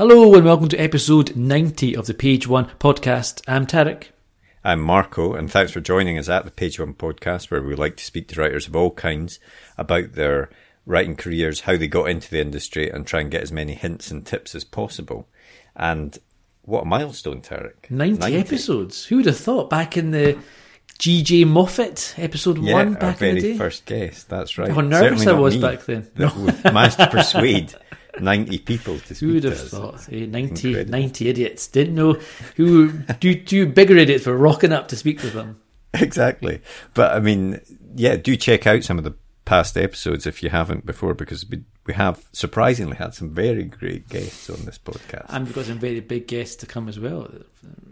Hello and welcome to episode 90 of the Page One podcast. I'm Tarek. I'm Marco, and thanks for joining us at the Page One podcast, where we like to speak to writers of all kinds about their writing careers, how they got into the industry, and try and get as many hints and tips as possible. And what a milestone, Tarek! 90, 90. episodes. Who would have thought back in the GJ Moffat episode yeah, one back in the day? first guest. That's right. How nervous I was back then. No. managed to persuade 90 people to speak. Who would have thought? Eh, 90, 90 idiots. Didn't know who, two, two bigger idiots were rocking up to speak with them. Exactly. But I mean, yeah, do check out some of the past episodes if you haven't before because we, have surprisingly had some very great guests on this podcast. And we've got some very big guests to come as well.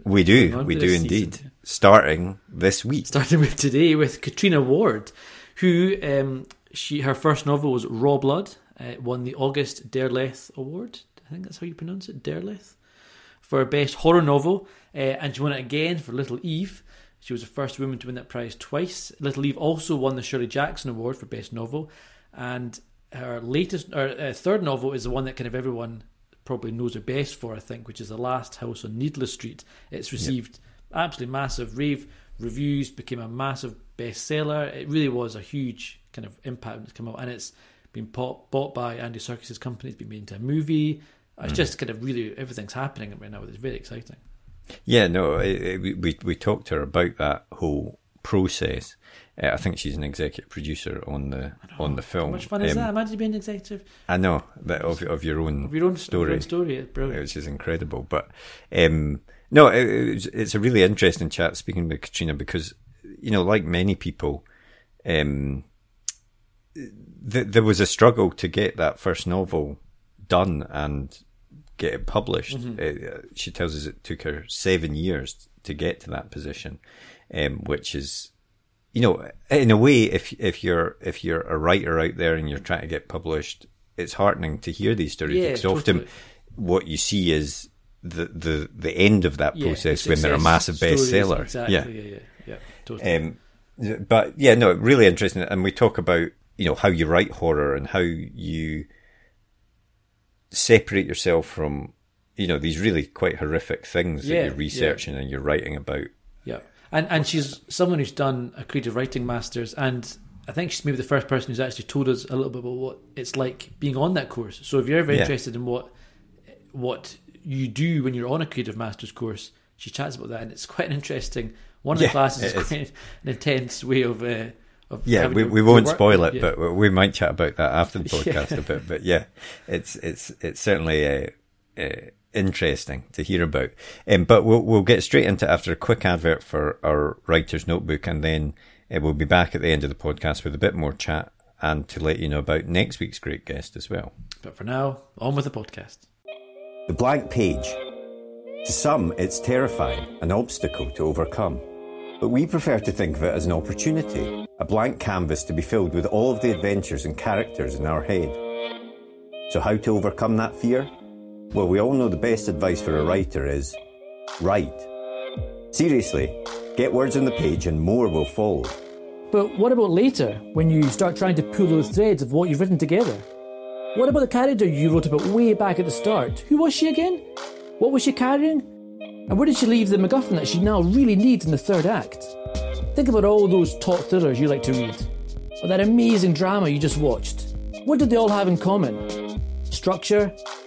We do. We do indeed. Season. Starting this week. Starting with today with Catriona Ward, who um, she her first novel was Rawblood uh, won the August Derleth Award. I think that's how you pronounce it, Derleth, for best horror novel, uh, and she won it again for Little Eve. She was the first woman to win that prize twice. Little Eve also won the Shirley Jackson Award for best novel, and her latest, or uh, third novel is the one that kind of everyone probably knows her best for, I think, which is The Last House on Needless Street. It's received yep. absolutely massive rave reviews, became a massive bestseller. It really was a huge kind of impact when it's come out, and it's been bought, bought by Andy Serkis's company. It's been made into a movie. It's mm. just kind of really everything's happening right now. It's very exciting. Yeah, no, it, it, we we talked to her about that whole process. Uh, I think she's an executive producer on the on the film. How much fun um, is that? Imagine being executive. I know that of of your own of your own story. Your own story, it's brilliant. Which is incredible. But um, no, it, it's a really interesting chat speaking with Catriona because you know, like many people, um, th- there was a struggle to get that first novel done and get it published. Mm-hmm. It, uh, she tells us it took her seven years to get to that position, um, which is, you know, in a way, if if you're if you're a writer out there and you're trying to get published, it's heartening to hear these stories yeah, because totally. often what you see is the the the end of that process yeah, when they're a massive bestseller. Exactly. Yeah, yeah, yeah, yeah totally. Um, but yeah, no, really interesting, and we talk about you know how you write horror and how you separate yourself from you know these really quite horrific things yeah, that you're researching yeah. and you're writing about. Yeah, and and she's someone who's done a creative writing masters, and I think she's maybe the first person who's actually told us a little bit about what it's like being on that course. So if you're ever yeah. interested in what what you do when you're on a creative masters course, she chats about that, and it's quite an interesting. One of the classes is quite an intense way of. Uh, yeah, we, we won't spoil it, yeah. but we might chat about that after the podcast yeah. a bit. But yeah, it's it's it's certainly a, uh, interesting to hear about. Um, but we'll we'll get straight into after a quick advert for our writer's notebook, and then uh, we'll be back at the end of the podcast with a bit more chat and to let you know about next week's great guest as well. But for now, on with the podcast. The blank page. To some, it's terrifying, an obstacle to overcome. But we prefer to think of it as an opportunity, a blank canvas to be filled with all of the adventures and characters in our head. So, how to overcome that fear? Well, we all know the best advice for a writer is write. Seriously, get words on the page and more will follow. But what about later, when you start trying to pull those threads of what you've written together? What about the character you wrote about way back at the start? Who was she again? What was she carrying? And where did she leave the MacGuffin that she now really needs in the third act? Think about all those top thrillers you like to read, or that amazing drama you just watched. What did they all have in common? Structure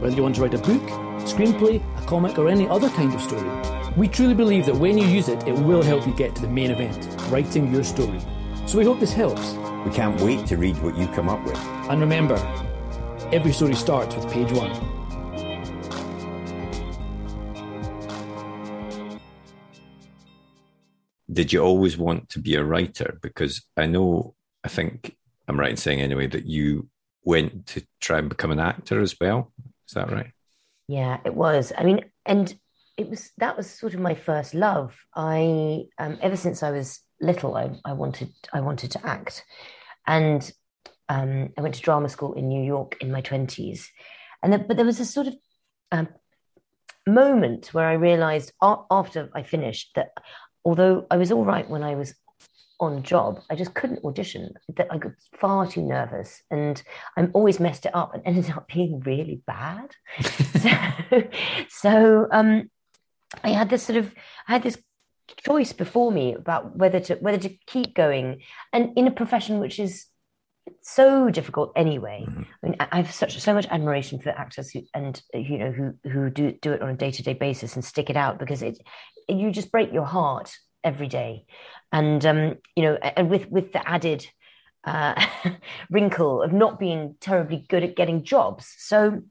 whether you want to write a book, screenplay, a comic, or any other kind of story. We truly believe that when you use it, it will help you get to the main event, writing your story. So we hope this helps. We can't wait to read what you come up with. And remember, every story starts with page one. Did you always want to be a writer? Because I know, I think I'm right in saying anyway that you went to try and become an actor as well. Is that right? Yeah, it was. I mean, and it was that was sort of my first love. I um, ever since I was little, I, I wanted I wanted to act, and um, I went to drama school in New York in my twenties, and the, but there was a sort of um, moment where I realised after I finished that although I was all right when I was on job, I just couldn't audition. That I got far too nervous, and I'm always messed it up and ended up being really bad. so, so um, I had this sort of I had this choice before me about whether to whether to keep going, and in a profession which is so difficult anyway. Mm-hmm. I mean, I have such so much admiration for actors who and you know who who do do it on a day to day basis and stick it out because it you just break your heart every day, and um, you know, and with with the added uh, wrinkle of not being terribly good at getting jobs. So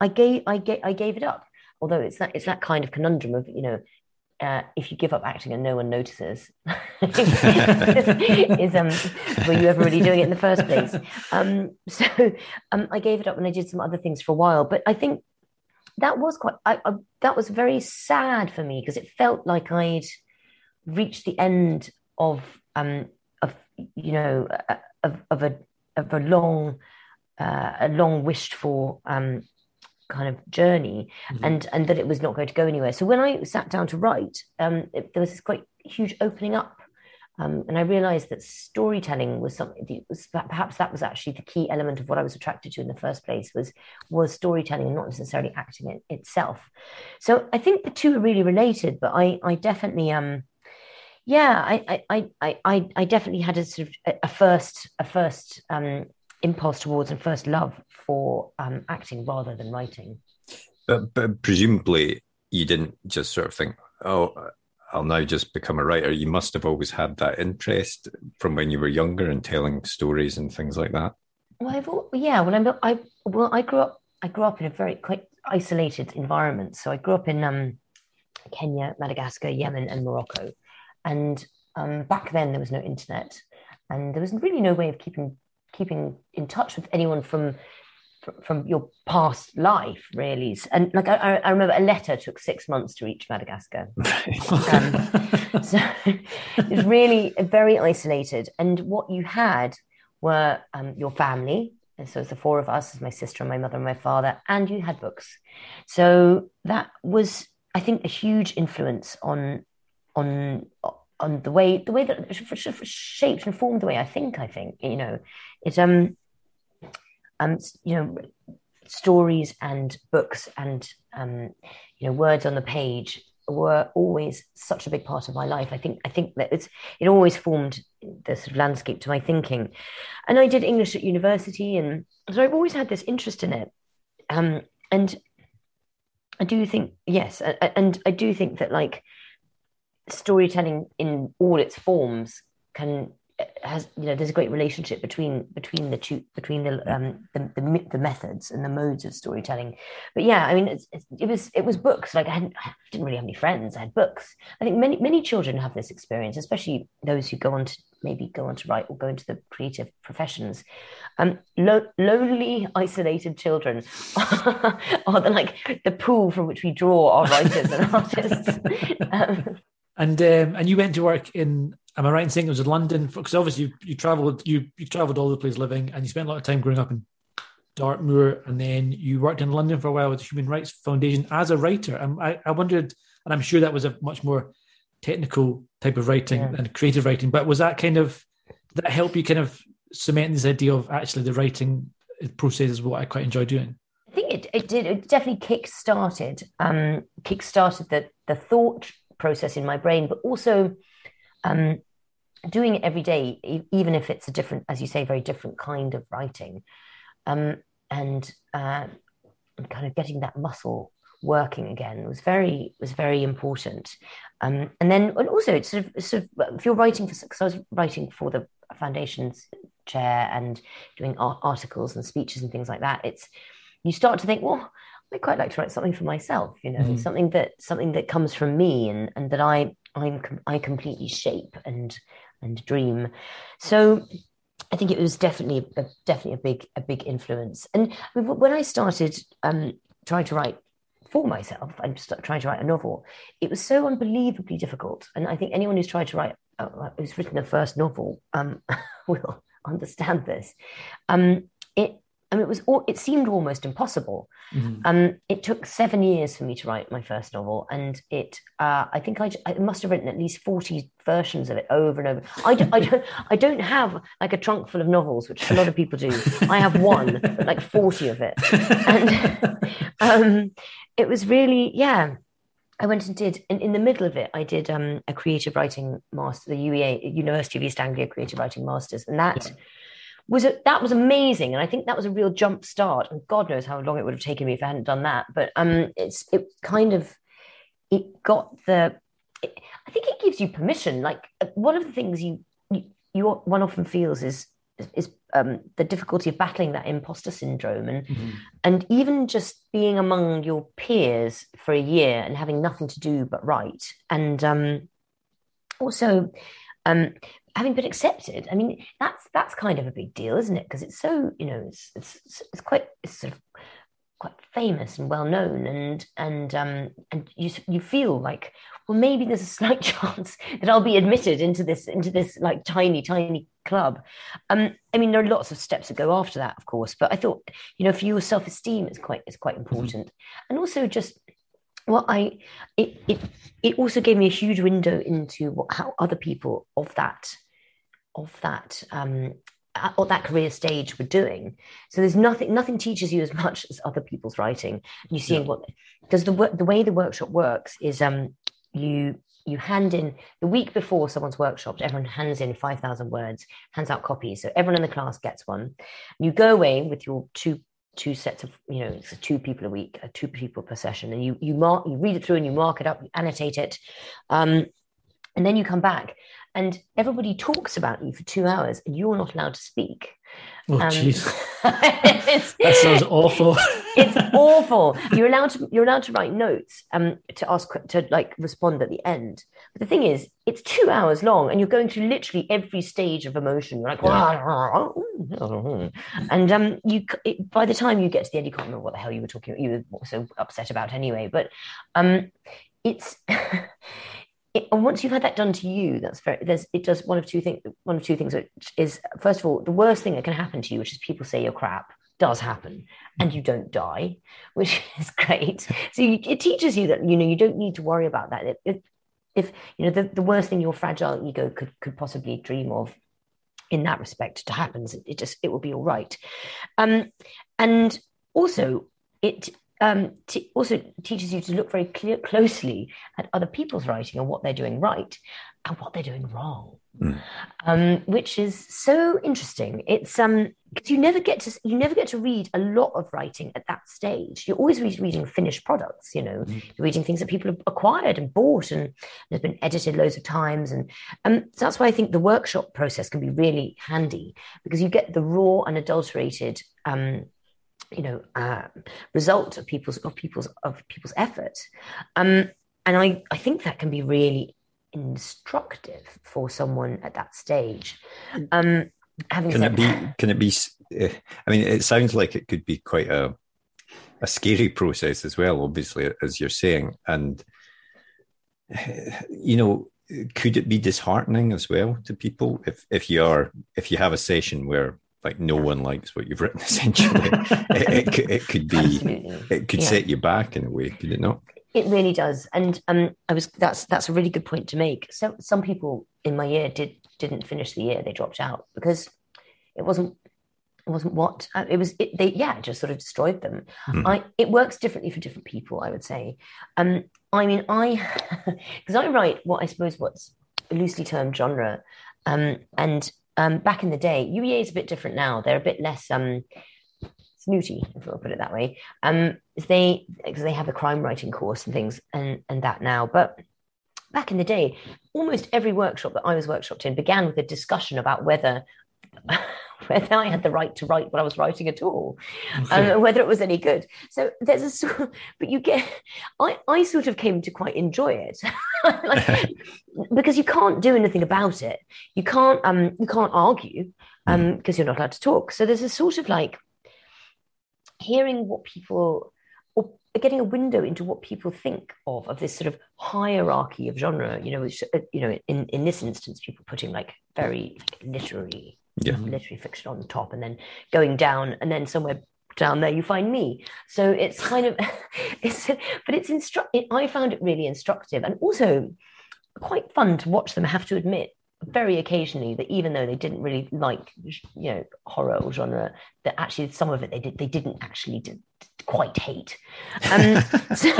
I gave I gave I gave it up. Although it's that it's that kind of conundrum of you know uh, if you give up acting and no one notices, is um, were you ever really doing it in the first place? Um, so um, I gave it up and I did some other things for a while. But I think that was quite I, I, that was very sad for me because it felt like I'd reached the end of um, of you know of, of a of a long uh, a long wished for um, kind of journey mm-hmm. and and that it was not going to go anywhere so when i sat down to write um, it, there was this quite huge opening up um, and i realized that storytelling was something was, perhaps that was actually the key element of what i was attracted to in the first place was was storytelling and not necessarily acting it, itself so i think the two are really related but i i definitely um yeah i i i i, I definitely had a sort of a, first a first um impulse towards and first love for um, acting rather than writing. But, but presumably, you didn't just sort of think, "Oh, I'll now just become a writer." You must have always had that interest from when you were younger in telling stories and things like that. Well, I've, yeah. When I, I well, I grew up. I grew up in a very quite isolated environment. So I grew up in um, Kenya, Madagascar, Yemen, and Morocco. And um, back then, there was no internet, and there was really no way of keeping keeping in touch with anyone from from your past life really. And like I, I, remember a letter took six months to reach madagascar. Um, so it was really very isolated. And what you had were um, your family. And so it's the four of us my sister and my mother and my father and you had books. So that was i think a huge influence on on on the way the way that shaped and formed the way I think. I think you know it um um you know stories and books and um you know words on the page were always such a big part of my life. I think I think that it's it always formed the sort of landscape to my thinking. And I did English at university, and so I've always had this interest in it. Um, and I do think yes, and I do think that like storytelling in all its forms can has you know there's a great relationship between between the two between the um the, the, the methods and the modes of storytelling. But yeah i mean it's, it's, it was it was books. Like I, hadn't, I didn't really have any friends. I had books. I think many many children have this experience especially those who go on to maybe go on to write or go into the creative professions. Um lo- lonely isolated children are the like the pool from which we draw our writers and artists. Um, and um, and you went to work in. Am I right in saying it was in London? Because obviously you, you traveled you you traveled all the place living, and you spent a lot of time growing up in Dartmoor, and then you worked in London for a while with the Human Rights Foundation as a writer. And I, I wondered, and I'm sure that was a much more technical type of writing yeah. and creative writing. But was that kind of did that help you kind of cement this idea of actually the writing process is what I quite enjoy doing? I think it, it did. It definitely kick started, um, kick started the the thought process in my brain, but also um, doing it every day, even if it's a different, as you say, very different kind of writing, um, and uh, kind of getting that muscle working again was very was very important. Um, and then and also it's sort of sort of if you're writing for because I was writing for the foundation's chair and doing articles and speeches and things like that. It's you start to think, well, I quite like to write something for myself, you know, mm-hmm. something that something that comes from me and and that I I'm I completely shape and and dream. So I think it was definitely a, definitely a big a big influence. And when I started um, trying to write for myself and trying to write a novel, it was so unbelievably difficult. And I think anyone who's tried to write uh, who's written a first novel um, will understand this. Um, it I mean, it was it seemed almost impossible. Mm-hmm. Um, it took seven years for me to write my first novel, and it uh, I think I, I must have written at least forty versions of it over and over. I don't, I don't I don't have like a trunk full of novels, which a lot of people do. I have one, like forty of it, and um, it was really yeah. I went and did, in, in the middle of it, I did um, a creative writing master, the UEA, University of East Anglia Creative Writing Masters. And that yeah was a, that was amazing, and I think that was a real jump start. And God knows how long it would have taken me if I hadn't done that. But um, it's it kind of it got the. It, I think it gives you permission. Like uh, one of the things you you, you one often feels is is um, the difficulty of battling that imposter syndrome and mm-hmm. and even just being among your peers for a year and having nothing to do but write and um, also um, having been accepted i mean that's that's kind of a big deal isn't it because it's so you know it's, it's it's quite it's sort of quite famous and well known and and um and you you feel like well maybe there's a slight chance that I'll be admitted into this into this like tiny tiny club um I mean there are lots of steps that go after that of course but I thought you know for your self-esteem it's quite it's quite mm-hmm. important mm-hmm. and also just well i it, it it also gave me a huge window into what, how other people of that of that um or that career stage were doing. So there's nothing nothing teaches you as much as other people's writing you seeing yeah. what because the the way the workshop works is um you you hand in the week before someone's workshop everyone hands in 5000 words hands out copies so everyone in the class gets one. You go away with your two two sets of you know it's two people a week uh, two people per session and you you mark you read it through and you mark it up you annotate it um, and then you come back and everybody talks about you for two hours and you're not allowed to speak Oh, jeez. Um, that sounds awful. it's awful. You're allowed to you're allowed to write notes um to ask to like respond at the end. But the thing is, it's two hours long, and you're going through literally every stage of emotion. You're like, yeah. and um, you it, by the time you get to the end, you can't remember what the hell you were talking. about. You were so upset about anyway. But um, it's it, and once you've had that done to you, that's very. There's it does one of two things. One of two things, which is first of all, the worst thing that can happen to you, which is people say you're crap, does happen, and you don't die, which is great. So you, it teaches you that you know you don't need to worry about that. If, if you know the, the worst thing your fragile ego could could possibly dream of in that respect to happens, it, it just it will be all right. Um, and also it um, t- also teaches you to look very clear, closely at other people's writing and what they're doing right and what they're doing wrong, mm. um, which is so interesting. It's um because you never get to you never get to read a lot of writing at that stage. You're always reading finished products. You know, mm. you're reading things that people have acquired and bought and has been edited loads of times, and um, so that's why I think the workshop process can be really handy because you get the raw, unadulterated um, you know uh, result of people's of people's of people's effort. Um, and I, I think that can be really instructive for someone at that stage. Um, having can it be that, can it be eh, i mean it sounds like it could be quite a a scary process as well obviously as you're saying. And you know could it be disheartening as well to people if if you are if you have a session where like no one likes what you've written essentially. It, it, it, could be Absolutely. it could yeah. set you back in a way could it not? It really does. And um i was that's that's a really good point to make. So some people in my year did didn't finish the year. They dropped out because it wasn't it wasn't what uh, it was it, they yeah just sort of destroyed them. Mm. i it works differently for different people i would say. Um I mean, I because I write what I suppose what's loosely termed genre, um, and um, back in the day, UEA is a bit different now. They're a bit less um, snooty, if we'll put it that way. Um, they because they have a crime writing course and things and and that now, but back in the day, almost every workshop that I was workshopped in began with a discussion about whether whether I had the right to write what I was writing at all, okay. um, whether it was any good. So there's a sort of, but you get, I, I sort of came to quite enjoy it, like, because you can't do anything about it. You can't, um, you can't argue, um, because you're not allowed to talk. So there's a sort of like hearing what people or getting a window into what people think of of this sort of hierarchy of genre you know which uh, you know in in this instance people putting like very like, literary yeah. literary fiction on the top and then going down and then somewhere down there you find me. So it's kind of it's but it's instru- it, i found it really instructive and also quite fun to watch them I have to admit very occasionally that even though they didn't really like you know horror or genre that actually some of it they did they didn't actually did, quite hate. Um, so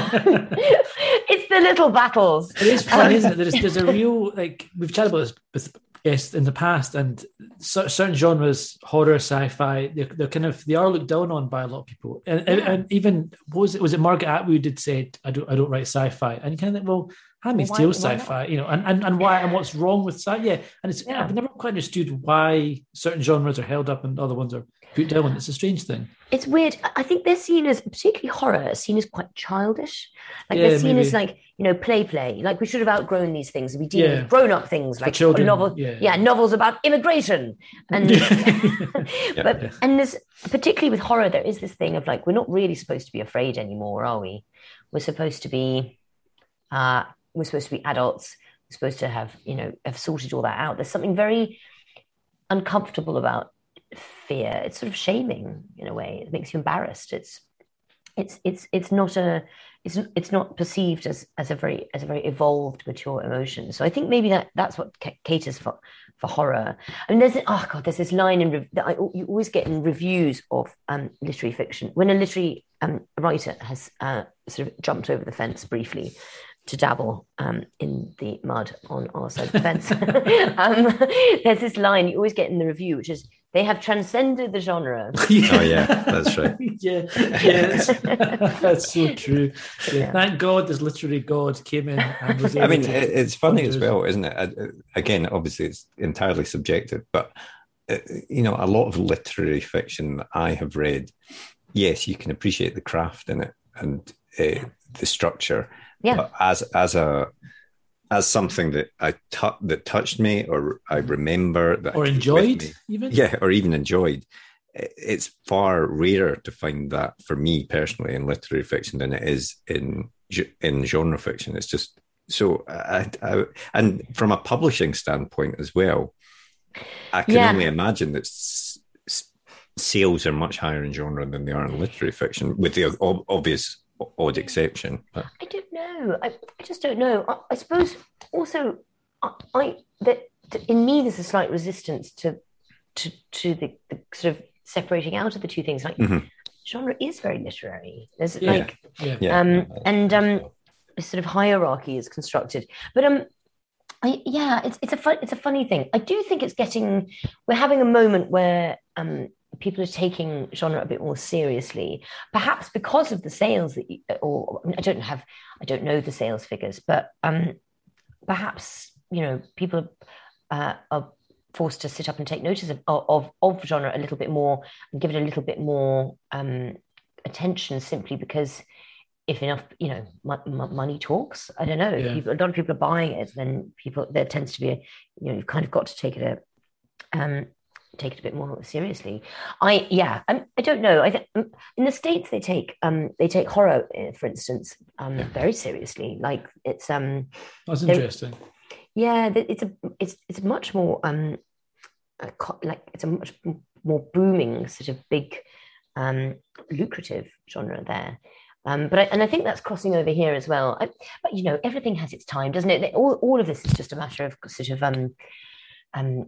it's the little battles. It is fun um, isn't it? There's, there's a real like we've chatted about this yes in the past and certain genres horror sci-fi they're, they're, kind of they are looked down on by a lot of people and, yeah. and, and even was it was it margaret atwood did say i don't i don't write sci-fi and you kind of think well Handmaid's Tale sci-fi, you know, and, and, and why and what's wrong with sci? Yeah, and it's yeah. I've never quite understood why certain genres are held up and other ones are put down. It's a strange thing. It's weird. I think they're seen as, particularly horror, seen as quite childish. Like yeah, they're seen maybe. as like you know play play. Like we should have outgrown these things. We deal yeah. with grown up things like children. Novel, yeah. yeah, novels about immigration and but and there's particularly with horror there is this thing of like we're not really supposed to be afraid anymore, are we? We're supposed to be. Uh, we're supposed to be adults we're supposed to have you know have sorted all that out. There's something very uncomfortable about fear. It's sort of shaming in a way. It makes you embarrassed. It's it's it's it's not a it's it's not perceived as as a very as a very evolved mature emotion. So i think maybe that that's what caters for for horror. I mean there's oh god there's this line in that I, you always get in reviews of um, literary fiction. When a literary um, writer has uh, sort of jumped over the fence briefly to dabble um, in the mud on our side of the fence. um, there's this line you always get in the review, which is they have transcended the genre. yeah. Oh yeah, that's right. yeah, yeah, that's so true. Yeah. Yeah. Thank God, this literary God came in and was. I mean, it's funny as well, isn't it? Again, obviously, it's entirely subjective, but uh, you know, a lot of literary fiction that I have read, yes, you can appreciate the craft in it and uh, the structure yeah. But as as a as something that I tu- that touched me or I mm-hmm. remember that or enjoyed even? Yeah or even enjoyed. It's far rarer to find that for me personally in literary fiction than it is in in genre fiction. It's just so I, I, and from a publishing standpoint as well I can yeah. only imagine that s- sales are much higher in genre than they are in literary fiction with the obvious odd exception. But. I don't know. I, I just don't know. I, I suppose also I, I, that in me there's a slight resistance to to to the, the sort of separating out of the two things. Like mm-hmm. genre is very literary. There's yeah. like yeah. um and um a sort of hierarchy is constructed. But um I, yeah, it's it's a fun, it's a funny thing. I do think it's getting. We're having a moment where um, people are taking genre a bit more seriously, perhaps because of the sales that, you, or I don't have, I don't know the sales figures, but um, perhaps you know people uh, are forced to sit up and take notice of, of of genre a little bit more and give it a little bit more um, attention, simply because if enough, you know, money talks. I don't know. Yeah. People, a lot of people are buying it, then people there tends to be a, you know, you've kind of got to take it a um, take it a bit more seriously. I yeah, um, I don't know. I th- um, in the states they take um they take horror uh, for instance um yeah. very seriously. Like it's um that's interesting. Yeah, it's a it's it's much more um like it's a much more booming sort of big um lucrative genre there. Um, but I, and I think that's crossing over here as well. I, but you know, everything has its time, doesn't it? All, all of this is just a matter of sort of um, um,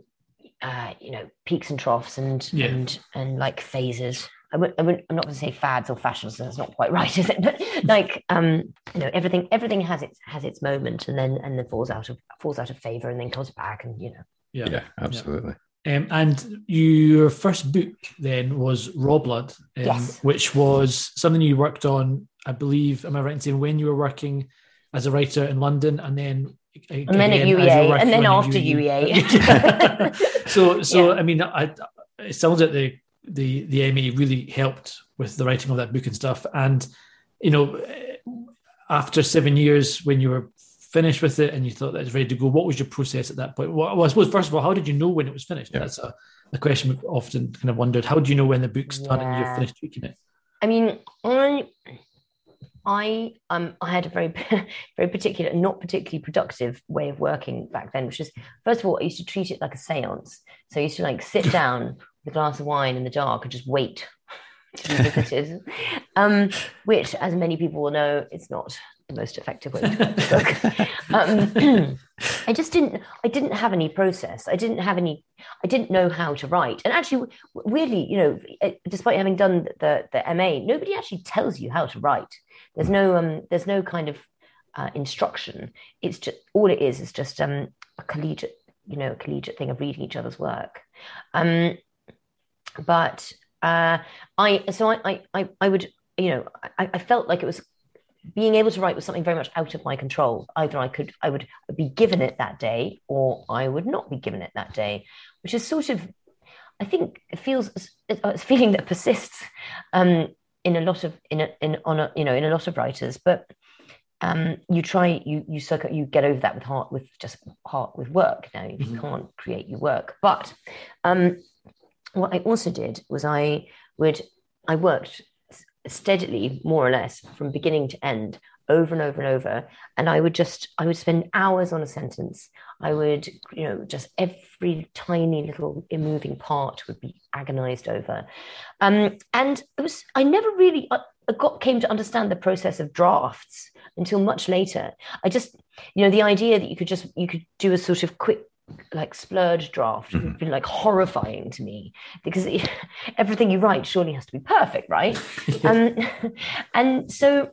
uh, you know peaks and troughs and yeah. and and like phases I would, I would, I'm not going to say fads or fashions. That's not quite right, is it? But like, um, you know, everything, everything has its has its moment, and then and then falls out of falls out of favor, and then comes back, and you know. Yeah, Yeah, absolutely. Um, and your first book then was Rawblood, um, Yes. which was something you worked on, I believe. Am I right in saying when you were working as a writer in London, and then And then at UEA, and then after E UEA. so, so Yeah. I mean, I, it sounds like the the the MA really helped with the writing of that book and stuff. And you know, after seven years, when you were finished with it and you thought that it was ready to go, what was your process at that point? Well, I suppose first of all, how did you know when it was finished? Yeah. That's a, a question we've often kind of wondered. How do you know when the book's done and you've Yeah. finished tweaking it? I mean, I, I, um, I had a very, very particular, not particularly productive way of working back then, which is first of all, I used to treat it like a séance. So I used to like sit down with a glass of wine in the dark and just wait to be visited. um, which, as many people will know, it's not the most effective way to a um, I just didn't. I didn't have any process. I didn't have any. I didn't know how to write. And actually, weirdly, you know, eh, despite having done the the MA, nobody actually tells you how to write. There's no um. There's no kind of uh, instruction. It's just all it is is just um a collegiate, you know, a collegiate thing of reading each other's work. Um, but uh, I so I I I, would you know I, I felt like it was being able to write was something very much out of my control. Either I could, I would be given it that day, or I would not be given it that day, which is sort of, I think, it feels it's a feeling that persists um, in a lot of in a, in on a you know in a lot of writers, but. Um, you try you you circle you get over that with heart with just heart with work now you Mhm. can't create your work but um, what I also did was I would I worked steadily, more or less, from beginning to end, over and over and over. And I would just, I would spend hours on a sentence. I would, you know, just every tiny little moving part would be agonized over. Um, and it was, I never really uh, got came to understand the process of drafts until much later. I just, you know, the idea that you could just, you could do a sort of quick like splurge draft would be like horrifying to me because everything you write surely has to be perfect right um, and so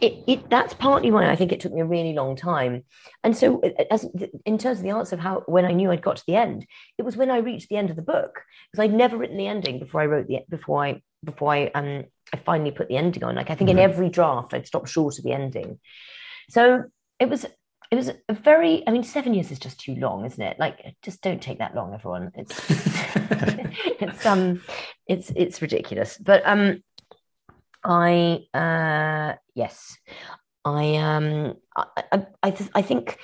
it, it that's partly why I think it took me a really long time. And so, as in terms of the answer of how when I knew I'd got to the end, it was when I reached the end of the book because I'd never written the ending before I wrote the before I before I um I finally put the ending on. Like I think in every draft I'd stop short of the ending. So it was it was a very I mean seven years is just too long, isn't it? Like just don't take that long, everyone. It's it's um it's it's ridiculous. But um I uh yes I um I I I, th- I think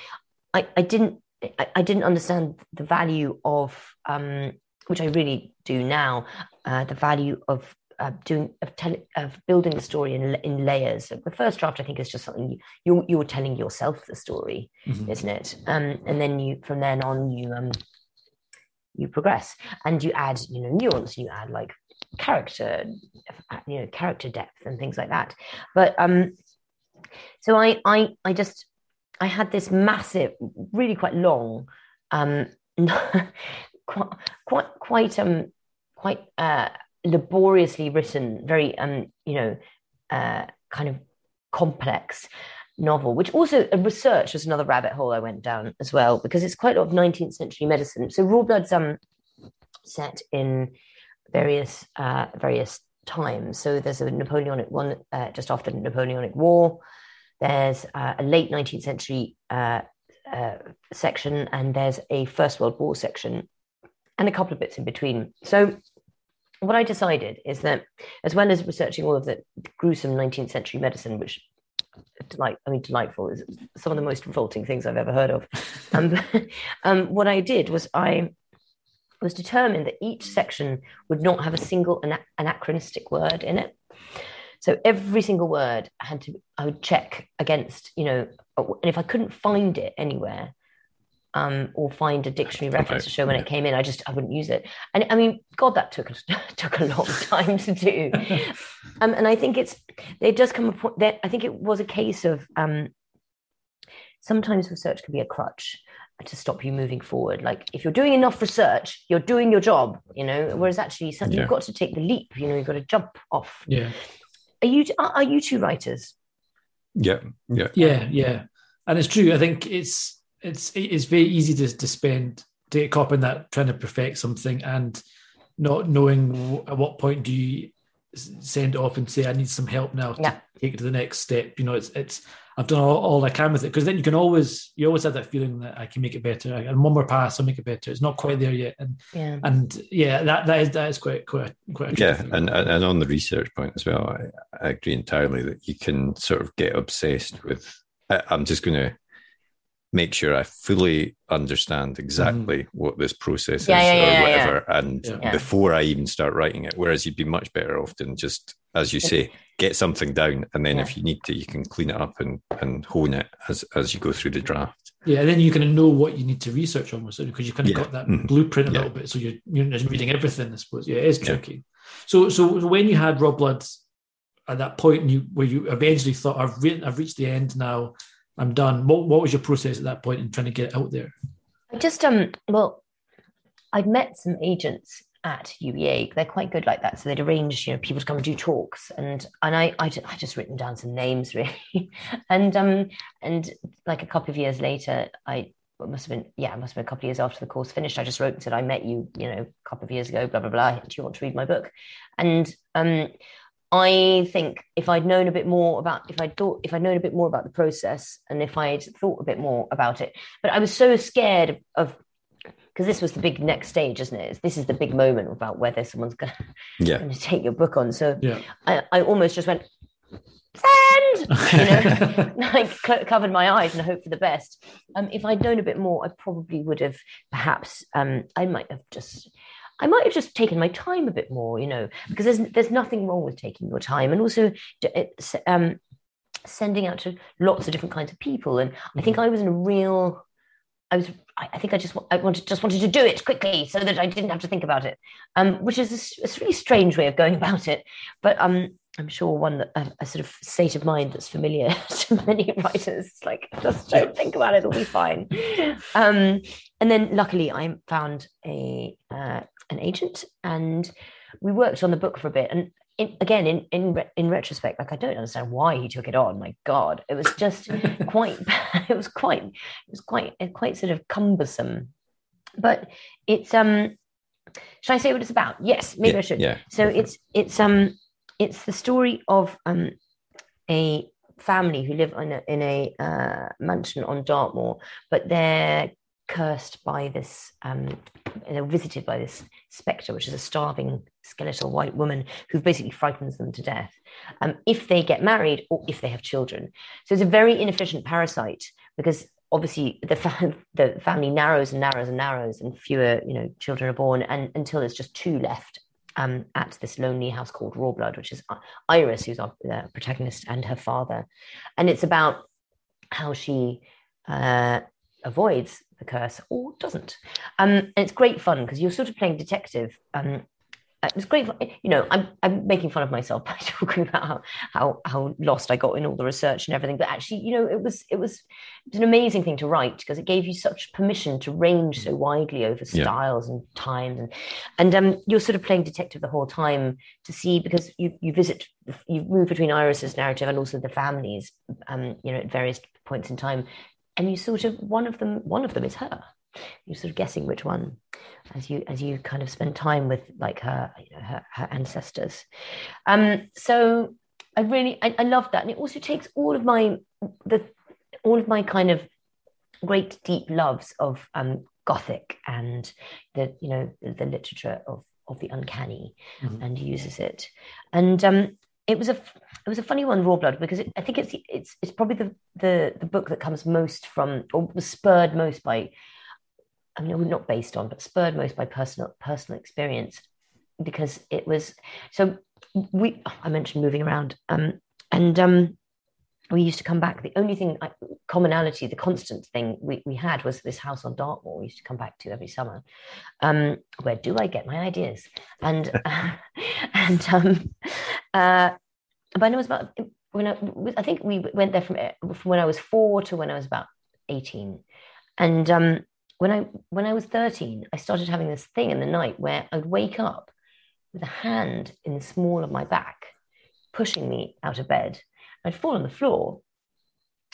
I I didn't I, I didn't understand the value of um which I really do now uh the value of uh, doing of, tell, of building the story in in layers. So the first draft, I think, is just something you you're, you're telling yourself the story, Mhm. isn't it? Um, and then you from then on you um you progress and you add you know nuance, you add like character, you know character depth and things like that. But um, so I I I just I had this massive, really quite long, um, quite quite quite um quite uh laboriously written, very um, you know, uh, kind of complex novel, which also research was another rabbit hole I went down as well, because it's quite a lot of 19th century medicine. So Rawblood's um set in various uh various times. So there's a Napoleonic one uh, just after the Napoleonic War. There's uh, a late 19th century uh, uh, section, and there's a First World War section, and a couple of bits in between. So what I decided is that, as well as researching all of the gruesome 19th century medicine, which delight, I mean, delightful is some of the most revolting things I've ever heard of. Um, um, what I did was I was determined that each section would not have a single ana- anachronistic word in it. So every single word I had to, I would check against, you know, and if I couldn't find it anywhere, um, or find a dictionary reference to show when it came in. I just I wouldn't use it, and I mean, God, that took took a long time to do. um, and I think it's it does come a point that I think it was a case of um, sometimes research can be a crutch to stop you moving forward. Like if you're doing enough research, you're doing your job, you know. Whereas actually, yeah. you've got to take the leap. You know, you've got to jump off. Yeah. Are you are you two writers? Yeah, yeah, yeah, yeah. And it's true. I think it's it's it's very easy to to spend to get caught in that trying to perfect something and not knowing at what point do you send it off and say I need some help now to yeah. take it to the next step. You know, it's it's I've done all, all I can with it because then you can always you always have that feeling that I can make it better. And one more pass, I'll make it better. It's not quite there yet, and yeah, and yeah, that that is that is quite quite quite yeah. And and on the research point as well, I, I agree entirely that you can sort of get obsessed with. I, I'm just going to make sure I fully understand exactly mm. what this process yeah, is yeah, or yeah, whatever, and before I even start writing it. Whereas you'd be much better off than just, as you say, get something down, and then if you need to, you can clean it up and and hone it as as you go through the draft. Yeah, and then you're going to know what you need to research almost because you kind of got that mm. blueprint a little bit, so you're you're just reading everything. I suppose. Yeah, it is tricky. So so when you had Rawblood at that point, you where you eventually thought, I've written, I've reached the end now I'm done. What what was your process at that point in trying to get it out there? I just um well, I'd met some agents at UEA. They're quite good like that. So they'd arrange, you know, people to come and do talks, and and I I, I just written down some names really, and um and like a couple of years later, I it must have been yeah, it must have been a couple of years after the course finished. I just wrote and said I met you, you know, a couple of years ago. Blah blah blah. Do you want to read my book? And um I think if I'd known a bit more about, if I'd thought, if I'd known a bit more about the process and if I'd thought a bit more about it, but I was so scared of, because this was the big next stage, isn't it? This is the big moment about whether someone's gonna, yeah. gonna take your book on. So yeah. I, I almost just went, send, you know, like covered my eyes and hope for the best. Um, if I'd known a bit more, I probably would have perhaps, um, I might have just, I might have just taken my time a bit more, you know, because there's there's nothing wrong with taking your time, and also um, sending out to lots of different kinds of people. And I think mm-hmm. I was in a real, I was, I think I just I wanted just wanted to do it quickly so that I didn't have to think about it, um, which is a, a really strange way of going about it, but um, I'm sure one a, a, sort of state of mind that's familiar to many writers. It's like just don't think about it; it'll be fine. Um, and then, luckily, I found a uh, an agent, and we worked on the book for a bit. And in, again, in in in retrospect, like I don't understand why he took it on. My God, it was just quite. It was quite. It was quite quite sort of cumbersome. But it's um. Should I say what it's about? Yes, maybe yeah, I should. Yeah. So it's it's um it's the story of um a family who live in a, in a uh, mansion on Dartmoor, but they're cursed by this, um, visited by this spectre, which is a starving skeletal white woman who basically frightens them to death um, if they get married or if they have children. So it's a very inefficient parasite because obviously the, fa- the family narrows and narrows and narrows and fewer you know children are born and until there's just two left um, at this lonely house called Rawblood, which is Iris, who's our uh, protagonist, and her father. And it's about how she uh, avoids the curse or doesn't. Um, and it's great fun because you're sort of playing detective. Um, it's great. You know, I'm I'm making fun of myself by talking about how how how lost I got in all the research and everything. But actually, you know, it was it was it was an amazing thing to write because it gave you such permission to range so widely over styles yeah. and times and and um you're sort of playing detective the whole time to see because you you visit you move between Iris's narrative and also the families um you know at various points in time and you sort of one of them one of them is her. You're sort of guessing which one as you as you kind of spend time with like her you know, her, her ancestors. Um so i really I, I love that. And it also takes all of my the all of my kind of great deep loves of um gothic and the you know the, the literature of of the uncanny mm-hmm. and uses it. And um it was a it was a funny one, Rawblood, because it, I think it's it's it's probably the, the the book that comes most from or was spurred most by, I mean, not based on, but spurred most by personal personal experience, because it was so we I mentioned moving around, um, and um, we used to come back. The only thing, commonality, the constant thing we, we had was this house on Dartmoor. We used to come back to every summer. Um, where do I get my ideas? And uh, and um, uh, but I it was about when I, I think we went there from, from when I was four to when I was about 18. And um, when I when I was 13, I started having this thing in the night where I'd wake up with a hand in the small of my back, pushing me out of bed. I'd fall on the floor.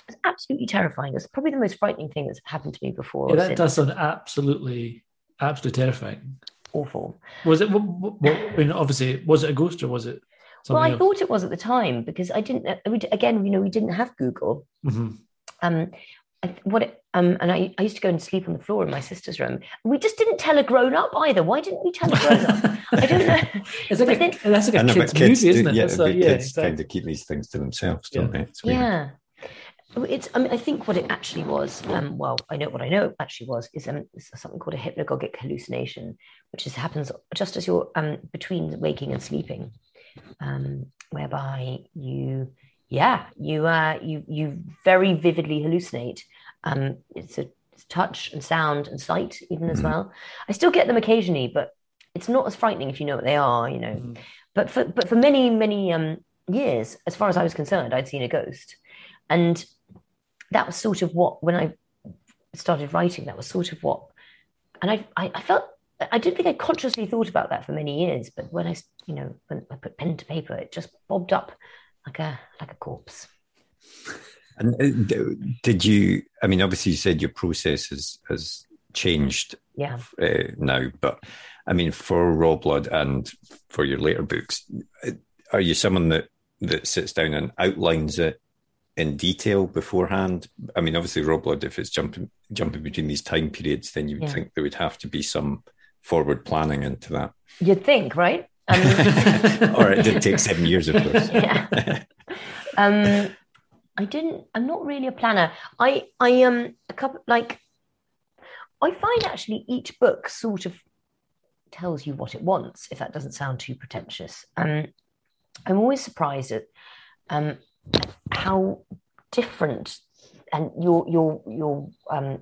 It was absolutely terrifying. It's probably the most frightening thing that's happened to me before. Yeah, that since. does sound absolutely, absolutely terrifying. awful. Was it? I mean, obviously, was it a ghost or was it? Well, I something thought it was at the time because I didn't. uh, we Again, you know, we didn't have Google. hmm Um, I, what it, um, and I, I used to go and sleep on the floor in my sister's room. We just didn't tell a grown up either. Why didn't we tell a grown up? I don't know. It's like a, then- that's like I a know, kid's but kids, movie, do, isn't it? yeah, It's like, yeah, kids exactly. kind of keep these things to themselves, don't Yeah. they? It's. Yeah. It's. I mean, I think what it actually was. Um, well, I know what I know it actually was is um, something called a hypnagogic hallucination, which is happens just as you're um between waking and sleeping, um, whereby you, yeah, you uh you you very vividly hallucinate. Um, it's a it's touch and sound and sight even as Mhm. well. I still get them occasionally, but it's not as frightening if you know what they are. You know, Mhm. but for but for many many um years, as far as I was concerned, I'd seen a ghost, and that was sort of what when I started writing, that was sort of what, and I I, I felt I don't think I consciously thought about that for many years, but when I you know when I put pen to paper, it just bobbed up like a like a corpse. And uh, did you? I mean, obviously, you said your process has has changed Yeah, uh, now, but I mean, for Rawblood and for your later books, uh, are you someone that that sits down and outlines it in detail beforehand? I mean, obviously, Rawblood, if it's jumping jumping between these time periods, then you would Yeah. think there would have to be some forward planning into that. you'd think, right? Um, or it did take seven years, of course. Yeah. um i didn't i'm not really a planner i i um a couple like i find actually each book sort of tells you what it wants if that doesn't sound too pretentious um i'm always surprised at um how different and your your your um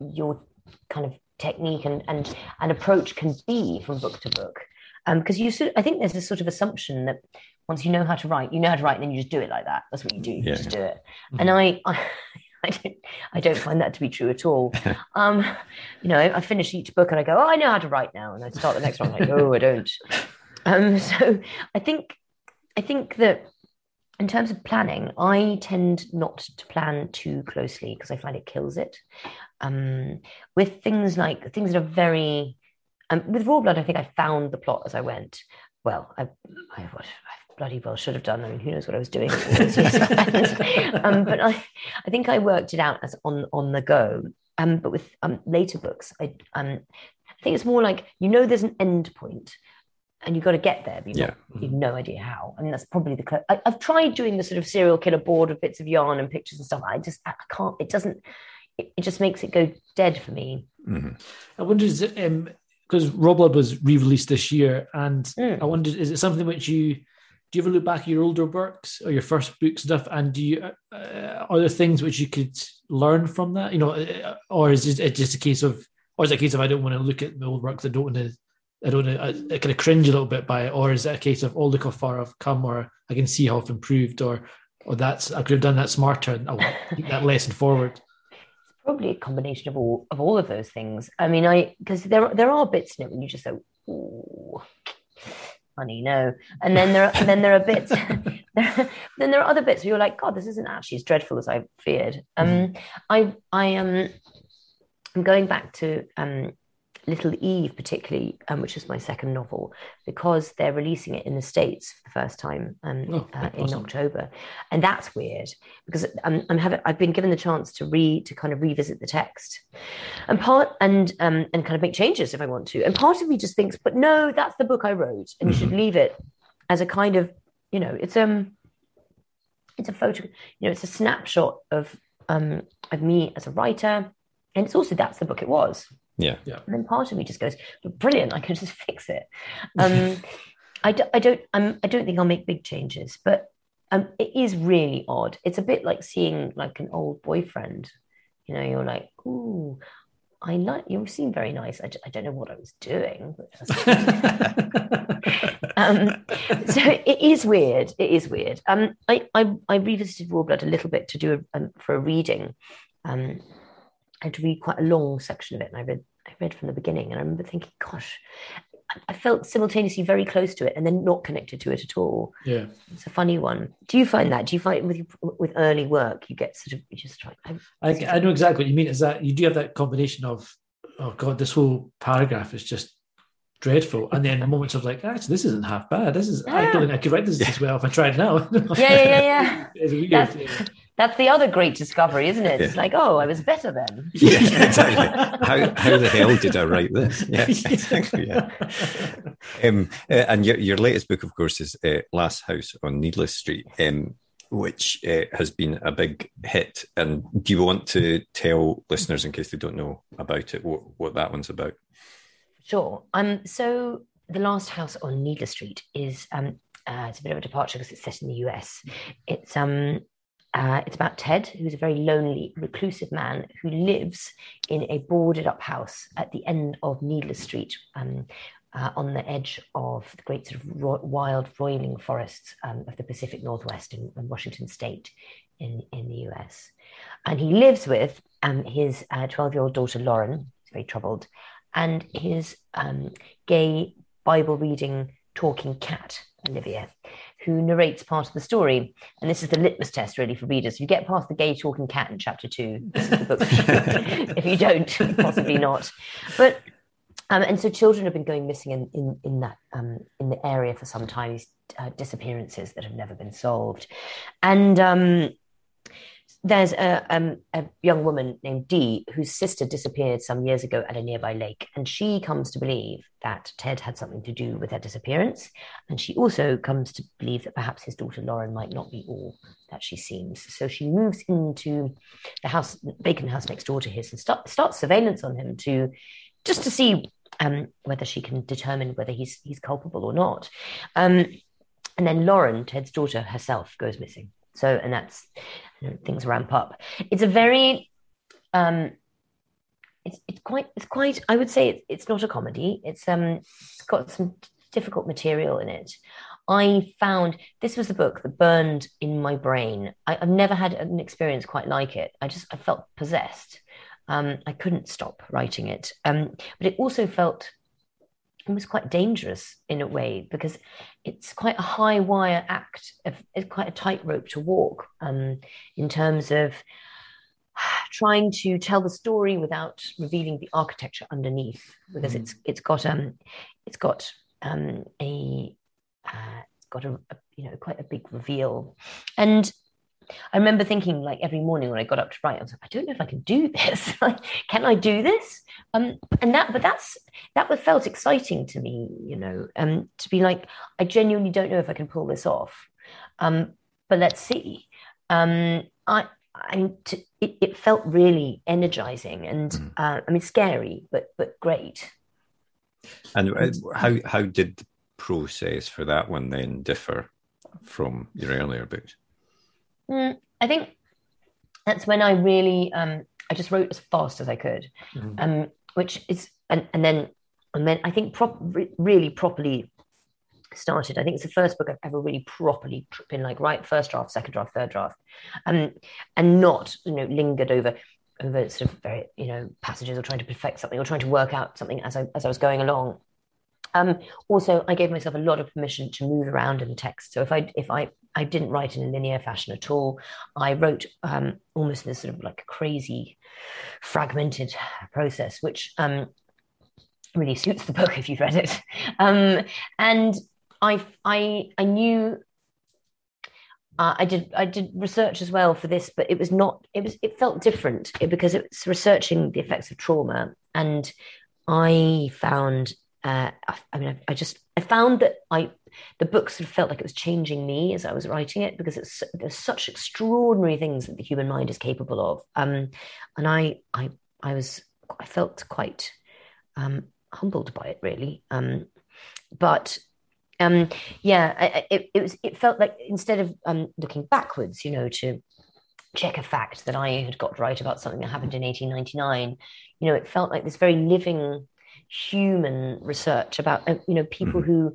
your kind of technique and and and approach can be from book to book um because you sort i think there's this sort of assumption that once you know how to write, you know how to write, and then you just do it like that. That's what you do. You Yeah. just do it. And I, I, I don't, I don't find that to be true at all. Um, you know, I finish each book and I go, oh, I know how to write now, and I start the next one. I'm like, oh, I don't. Um, so I think, I think that in terms of planning, I tend not to plan too closely because I find it kills it. Um, with things like things that are very, um, with Rawblood, I think I found the plot as I went. Well, I, I, what, I bloody well should have done. I mean, who knows what I was doing? all those years. um, but I, I think I worked it out as on on the go. Um, but with um, later books, I um, I think it's more like you know there's an end point, and you've got to get there. But you've, Yeah. not, you've no idea how. I mean, that's probably the. clo- I, I've tried doing the sort of serial killer board of bits of yarn and pictures and stuff. I just I can't. It doesn't. It, it just makes it go dead for me. Mhm. I wonder, is it, um, because Rawblood was re-released this year, and Mm. I wondered, is it something which you do you ever look back at your older works or your first books and stuff, and do you uh, are there things which you could learn from that, you know, uh, or is it just a case of, or is it a case of I don't want to look at my old works, I don't want to, I don't want to, I, I kind of cringe a little bit by it, or is it a case of oh look how far I've come, or I can see how I've improved, or or that's I could have done that smarter, and I'll take that lesson forward. Probably a combination of all of all of those things. I mean, I because there there are bits in it when you just go, ooh, honey, no, and then there are, and then there are bits. there, then there are other bits where you're like, God, this isn't actually as dreadful as I feared. Um, I I am I'm going back to um, Little Eve, particularly, um, which is my second novel, because they're releasing it in the states for the first time um, Oh, uh, in awesome. October, and that's weird because I'm, I'm having I've been given the chance to read to kind of revisit the text, and part and um, and kind of make changes if I want to, and part of me just thinks, but no, that's the book I wrote, and you should leave it as a kind of you know it's um it's a photo you know it's a snapshot of um of me as a writer, and it's also that's the book it was. Yeah. yeah. And then part of me just goes, brilliant, I can just fix it. Um, I, do, I don't um, I don't think I'll make big changes, but um, it is really odd. It's a bit like seeing like an old boyfriend. You know, you're like, ooh, I like you seem very nice. I, d- I don't know what I was doing. Um, so it is weird. It is weird. Um, I, I, I revisited Rawblood a little bit to do a, um, for a reading, um, had to read quite a long section of it, and I read I read from the beginning, and I remember thinking, "Gosh." I felt simultaneously very close to it and then not connected to it at all. Yeah, it's a funny one. Do you find that? Do you find with with early work you get sort of you just like? I, I know exactly what you mean. Is that you do have that combination of oh god, this whole paragraph is just dreadful, and then moments of like actually this isn't half bad. This is yeah. I don't think I could write this as well if I tried now. yeah, yeah, yeah, yeah. it's weird. That's, that's the other great discovery, isn't it? Yeah. It's like, oh, I was better then. Yeah, exactly. how, how the hell did I write this? Yeah, exactly. Yeah. Um, uh, and your, your latest book, of course, is uh, Last House on Needless Street, um, which uh, has been a big hit. And do you want to tell listeners, in case they don't know about it, what, what that one's about? Sure. Um, so, The Last House on Needless Street is um, uh, it's a bit of a departure because it's set in the US. It's um uh, it's about Ted, who's a very lonely, reclusive man who lives in a boarded up house at the end of Needless Street, um, uh, on the edge of the great sort of ro- wild, roiling forests um, of the Pacific Northwest in, in, Washington State in, in the US. And he lives with um, his 12 uh, year old daughter, Lauren, who's very troubled, and his um, gay Bible reading talking cat, Olivia who narrates part of the story. And this is the litmus test, really, for readers. You get past the gay talking cat in chapter two, if you don't, possibly not. But um, and so children have been going missing in in, in that um, in the area for some time. These uh, disappearances that have never been solved, and um, there's a, um, a young woman named Dee whose sister disappeared some years ago at a nearby lake, and she comes to believe that Ted had something to do with her disappearance, and she also comes to believe that perhaps his daughter Lauren might not be all that she seems. So she moves into the house, vacant house next door to his, and start, starts surveillance on him to just to see um, whether she can determine whether he's he's culpable or not. Um, and then Lauren, Ted's daughter herself, goes missing. So, and that's you know, things ramp up. It's a very, um, it's it's quite it's quite. I would say it's, not a comedy. It's um, it's got some difficult material in it. I found this was the book that burned in my brain. I, have never had an experience quite like it. I just I felt possessed. Um, I couldn't stop writing it. Um, but it also felt almost quite dangerous in a way because it's quite a high wire act. Of, it's quite a tightrope to walk um, in terms of trying to tell the story without revealing the architecture underneath because mm. it's it's got um it's got um a uh, it's got a, a you know quite a big reveal and I remember thinking like every morning when I got up to write, I was like, I don't know if I can do this. can I do this? Um, and that, but that's that was felt exciting to me, you know, um, to be like, I genuinely don't know if I can pull this off. Um, but let's see. Um, I, I to, it, it felt really energizing and mm. uh, I mean scary, but but great. And uh, how how did the process for that one then differ from your earlier books? Mm, I think that's when I really um, I just wrote as fast as I could, mm-hmm. um, which is and, and then and then I think prop, really properly started. I think it's the first book I've ever really properly been like right first draft, second draft, third draft, um, and not you know lingered over over sort of very you know passages or trying to perfect something or trying to work out something as I as I was going along. Um, also, I gave myself a lot of permission to move around in the text. So if I if I I didn't write in a linear fashion at all, I wrote um, almost in this sort of like crazy, fragmented process, which um, really suits the book if you've read it. Um, and I I I knew. Uh, I did I did research as well for this, but it was not it was it felt different because it was researching the effects of trauma, and I found uh, I, I, mean, I, I, just I found that I the book sort of felt like it was changing me as I was writing it because it's there's such extraordinary things that the human mind is capable of. Um, and I I I was I felt quite um, humbled by it really. Um, but um, yeah, I, it, it was it felt like instead of um, looking backwards, you know, to check a fact that I had got right about something that happened in 1899, you know, it felt like this very living human research about uh, you know people mm-hmm. who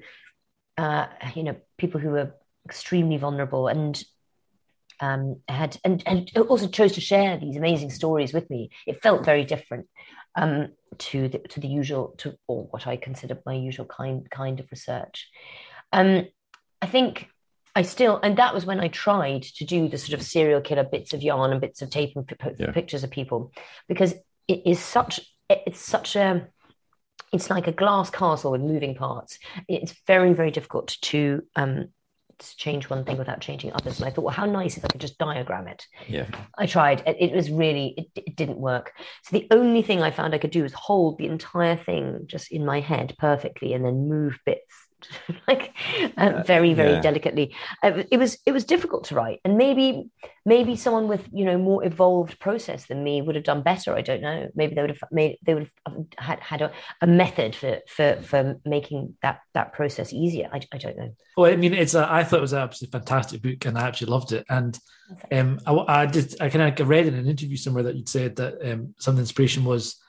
uh, you know people who were extremely vulnerable and um, had and and also chose to share these amazing stories with me. It felt very different um, to the to the usual to or what I consider my usual kind kind of research. Um, I think I still, and that was when I tried to do the sort of serial killer bits of yarn and bits of tape and p- yeah. pictures of people, because it is such, it's such a, it's like a glass castle with moving parts. It's very, very difficult to um, to change one thing without changing others. And I thought, well, how nice if I could just diagram it. Yeah. I tried. It, it was really, it, it, didn't work. So the only thing I found I could do was hold the entire thing just in my head perfectly and then move bits like uh, very very yeah. delicately. Uh, it was it was difficult to write and maybe maybe someone with you know more evolved process than me would have done better i don't know. Maybe they would have made they would have had had a, a method for for for making that that process easier. I, I don't know. Well i mean it's a, i thought it was an absolutely fantastic book and i actually loved it. And um i, I did i kind of read in an interview somewhere that you'd said that um some of the inspiration was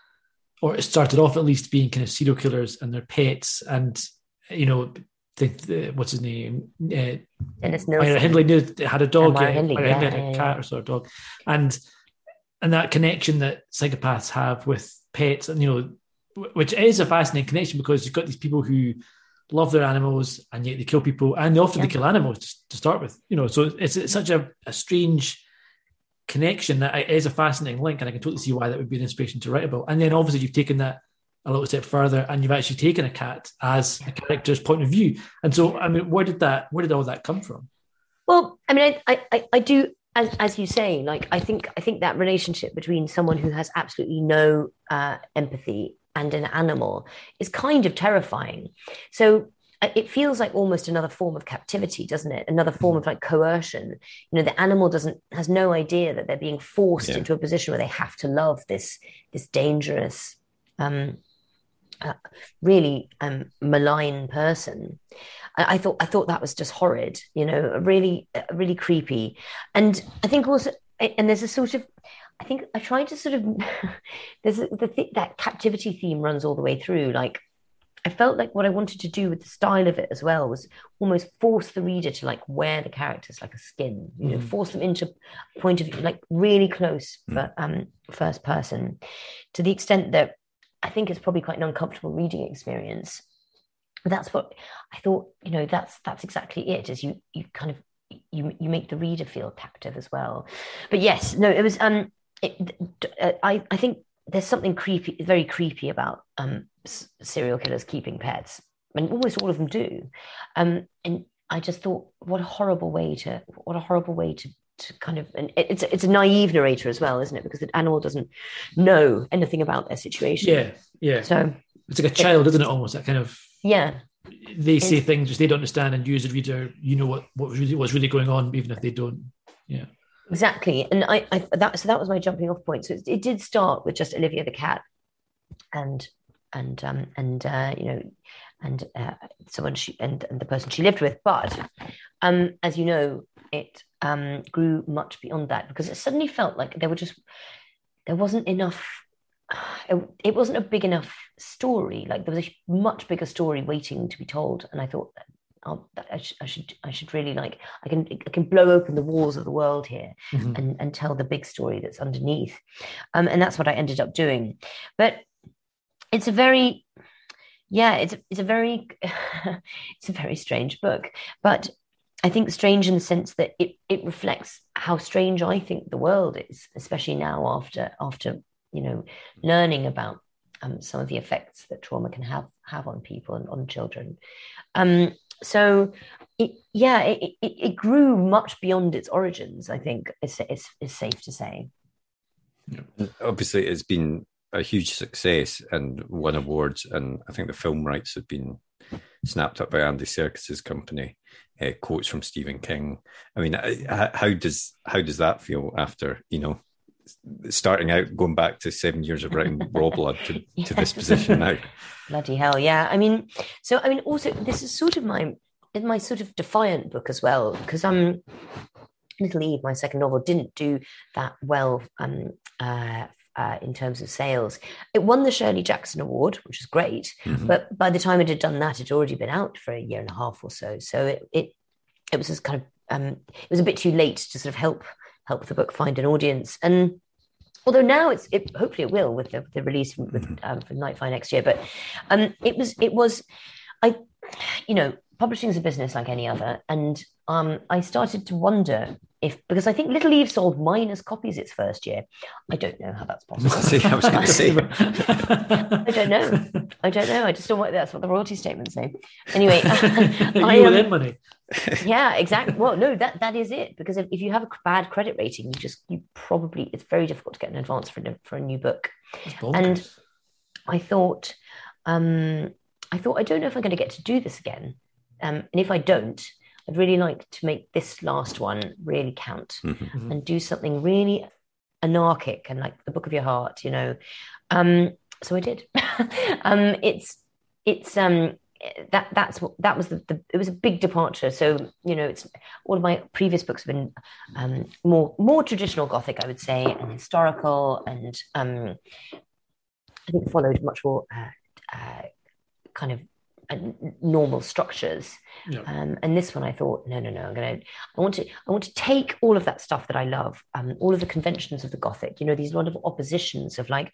or it started off at least being kind of serial killers and their pets and you know, the, the, what's his name? Uh, Dennis Nilsen. Hindley knew had a dog. Uh, Hindley, yeah, Hindley had a cat or sort of dog, and and that connection that psychopaths have with pets, and you know, which is a fascinating connection because you've got these people who love their animals and yet they kill people, and they often yeah. they kill animals to, to, start with. You know, so it's, it's such a, a strange connection that is a fascinating link, and I can totally see why that would be an inspiration to write about. And then obviously you've taken that a little step further and you've actually taken a cat as a character's point of view. And so i mean where did that where did all that come from? Well i mean i i, I do as, as you say like i think i think that relationship between someone who has absolutely no uh, empathy and an animal is kind of terrifying. So uh, it feels like almost another form of captivity doesn't it? Another form of like coercion. You know the animal doesn't has no idea that they're being forced yeah. into a position where they have to love this this dangerous um really um, malign person. I, I, thought I thought that was just horrid, you know, really really creepy. And I think also, and there's a sort of, I think I tried to sort of, there's a, the th- that captivity theme runs all the way through. Like I felt like what I wanted to do with the style of it as well was almost force the reader to like wear the characters like a skin, you know, mm. force them into point of view, like really close, mm. but um, first person, to the extent that I think it's probably quite an uncomfortable reading experience. That's what I thought. You know, that's that's exactly it. Is you you kind of you you make the reader feel captive as well. But yes, no, it was. Um, it, uh, I I think there's something creepy, very creepy about um serial killers keeping pets, and almost all of them do. Um, and I just thought, what a horrible way to what a horrible way to kind of and it's it's a naive narrator as well, isn't it? Because the animal doesn't know anything about their situation. Yeah, yeah. So it's like a child, isn't it? Almost that kind of yeah. They say it's, things which they don't understand, and you as a reader, you know what what really what's really going on, even if they don't. Yeah. Exactly, and I, I that so that was my jumping off point. So it, it did start with just Olivia the cat, and and um and uh, you know and uh, someone she and, and the person she lived with. But um, as you know, it um, grew much beyond that because it suddenly felt like there were just there wasn't enough. It, it wasn't a big enough story. Like there was a much bigger story waiting to be told, and I thought. Oh, I, sh- I, should I should really like I can I can blow open the walls of the world here mm-hmm. and, and tell the big story that's underneath, um, and that's what I ended up doing. But it's a very yeah it's it's a very it's a very strange book but i think strange in the sense that it it reflects how strange i think the world is especially now after after you know learning about um, some of the effects that trauma can have have on people and on children um, so it, yeah it, it, it, grew much beyond its origins i think it's, it's, it's safe to say obviously it's been a huge success and won awards. And I think the film rights have been snapped up by Andy Serkis's company. Uh, quotes from Stephen King. I mean, how does how does that feel after you know starting out, going back to seven years of writing Rawblood to, yeah. to this position now? Bloody hell, yeah. I mean, so I mean, also this is sort of my in my sort of defiant book as well because I'm. Um, Little Eve, my second novel, didn't do that well um, uh, uh, in terms of sales. It won the Shirley Jackson Award, which is great, mm-hmm. but by the time it had done that, it had already been out for a year and a half or so. So it it, it was this kind of um, it was a bit too late to sort of help help the book find an audience. And although now it's it, hopefully it will with the, the release with, mm-hmm. um, for Nightfire next year. But um, it was it was I, you know, publishing is a business like any other, and um, I started to wonder if because I think Little Eve sold minus copies its first year. I don't know how that's possible. I was going to say. I don't know. I don't know. I just don't want that's what the royalty statements say. Anyway, I, you um, money. yeah, exactly. Well, no, that that is it. Because if, if you have a bad credit rating, you just you probably it's very difficult to get an advance for a, for a new book. And I thought, um, I thought I don't know if I'm going to get to do this again. Um, and if I don't, I'd really like to make this last one really count mm-hmm. mm-hmm. and do something really anarchic and like the book of your heart, you know. Um, so I did. um, it's it's um that that's what that was the, the, it was a big departure so you know it's all of my previous books have been um, more more traditional gothic i would say and historical and um, i think followed much more uh, uh, kind of normal structures. Yeah. Um, and this one, I thought, no, no, no, I'm gonna, I want to, I want to take all of that stuff that I love, um, all of the conventions of the Gothic. You know, these lot of oppositions of like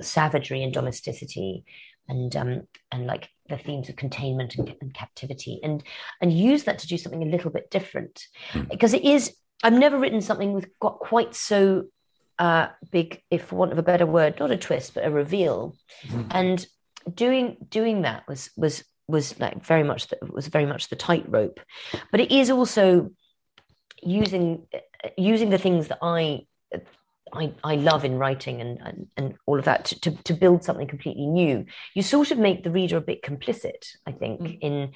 savagery and domesticity, and um, and like the themes of containment and, and captivity, and and use that to do something a little bit different, mm. because it is. I've never written something with got quite so uh, big, if for want of a better word, not a twist, but a reveal, mm. and doing doing that was was was like very much the, was very much the tightrope, but it is also using using the things that I I, I love in writing and, and, and all of that to, to, to, build something completely new. You sort of make the reader a bit complicit, I think, mm. in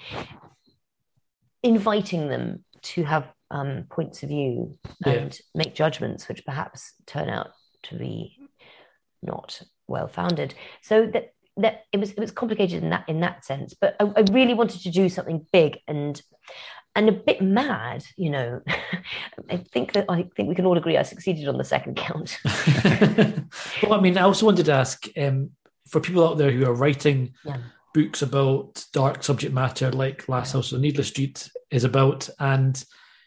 inviting them to have um, points of view and yeah. make judgments which perhaps turn out to be not well founded. So that that it was it was complicated in that in that sense but I, I, really wanted to do something big and and a bit mad you know i think that i think we can all agree i succeeded on the second count well i mean i also wanted to ask um, for people out there who are writing yeah. books about dark subject matter like last house on needless street is about and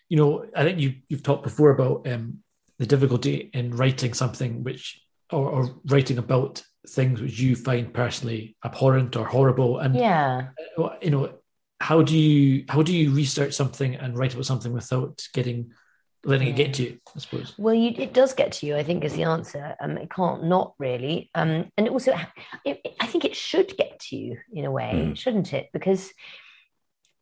you know i think you you've talked before about um, the difficulty in writing something which or, or writing about things which you find personally abhorrent or horrible? And yeah. uh, you know how do you how do you research something and write about something without getting letting it get to you i suppose? Well you, it does get to you i think is the answer. Um it can't not really. Um and also it, i think it should get to you in a way mm. shouldn't it? Because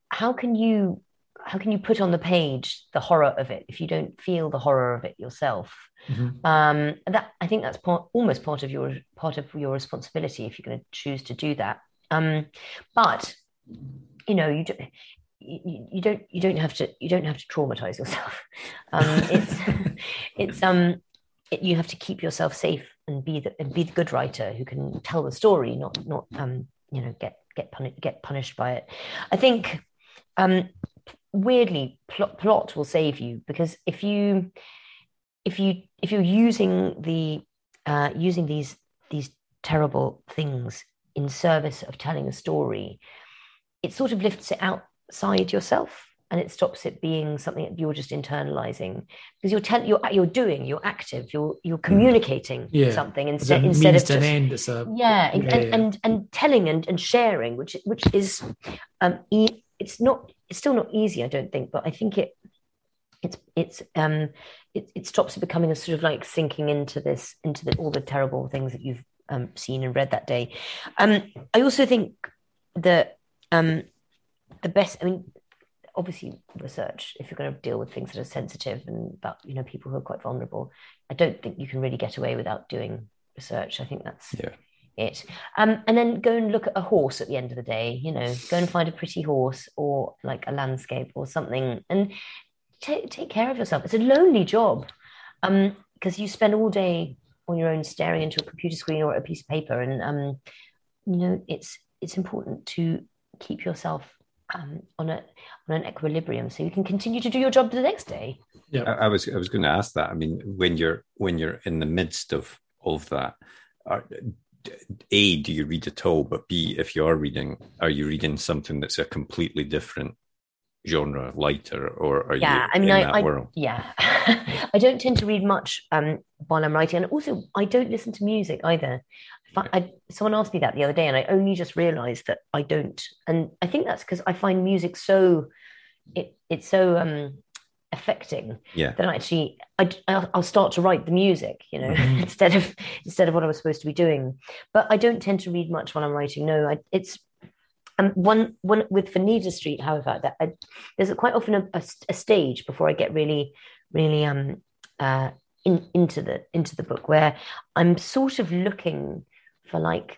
how can you how can you put on the page the horror of it if you don't feel the horror of it yourself mm-hmm. um, that i think that's part almost part of your part of your responsibility if you're going to choose to do that. Um, but you know you don't you, you, don't you don't have to you don't have to traumatize yourself. Um, it's it's um it, you have to keep yourself safe and be the and be the good writer who can tell the story not not um you know get get puni- get punished by it. I think um weirdly plot, plot will save you because if you if you if you're using the uh, using these these terrible things in service of telling a story, it sort of lifts it outside yourself and it stops it being something that you're just internalizing because you're telling you're you're doing you're active you're you're mm. communicating yeah. something instead instead of just, end, a, yeah, and, yeah, and, and, and telling and, and sharing which which is um e- it's not it's still not easy, I don't think, but I think it it's it's um it, it stops it becoming a sort of like sinking into this into the, all the terrible things that you've um, seen and read that day. Um, I also think that um, the best. I mean, obviously, research. If you're going to deal with things that are sensitive and about you know people who are quite vulnerable, I don't think you can really get away without doing research. I think that's yeah it. Um, and then go and look at a horse at the end of the day, you know, go and find a pretty horse or like a landscape or something and take, take care of yourself. It's a lonely job um, because you spend all day on your own staring into a computer screen or a piece of paper. And, um, you know, it's, it's important to keep yourself um, on a on an equilibrium so you can continue to do your job the next day. Yeah, I, I was I was going to ask that. I mean, when you're when you're in the midst of of that, are, a do you read at all but b if you are reading are you reading something that's a completely different genre lighter, or are yeah, you I mean, in I, that I world? yeah, I don't tend to read much um, while I'm writing, and also I don't listen to music either. I, I, someone asked me that the other day, and I only just realised that I don't, and I think that's because I find music so it it's so um, affecting Yeah. that actually I, I'll I'll start to write the music, you know, Mhm. instead of instead of what I was supposed to be doing. But I don't tend to read much while I'm writing. No, I, it's um, one one with Vanida Street, however, that I, there's a, quite often a, a, a stage before I get really, really um uh in, into the into the book where I'm sort of looking for like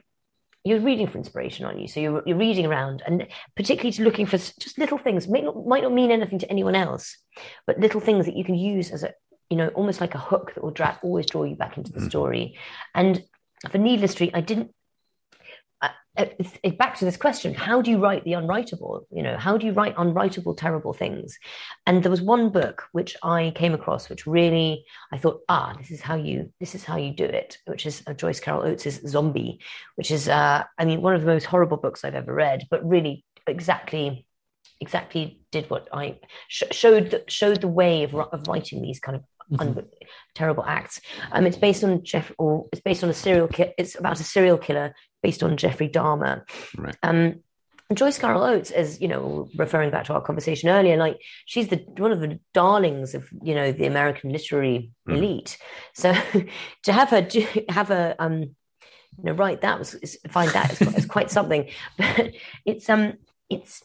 you're reading for inspiration, aren't you? So you're you're reading around and particularly to looking for just little things. May not might not mean anything to anyone else, but little things that you can use as a you know almost like a hook that will drag always draw you back into the Mhm. story. And for Needless Street, I didn't. It's back to this question: How do you write the unwritable? You know, how do you write unwritable, terrible things? And there was one book which I came across, which really I thought, ah, this is how you this is how you do it, which is uh, Joyce Carol Oates' Zombie, which is, uh, I mean, one of the most horrible books I've ever read, but really exactly exactly did what I sh- showed the, showed the way of, of writing these kind of un- terrible acts. Um, it's based on Jeff, or it's based on a serial. Ki- it's about a serial killer based on Jeffrey Dahmer. Right. Um, Joyce Carol Oates, as you know, referring back to our conversation earlier, like she's the one of the darlings of you know the American literary Mm. elite. So to have her do, have her um, you know, write that was find that is, quite- is quite something. But it's um, it's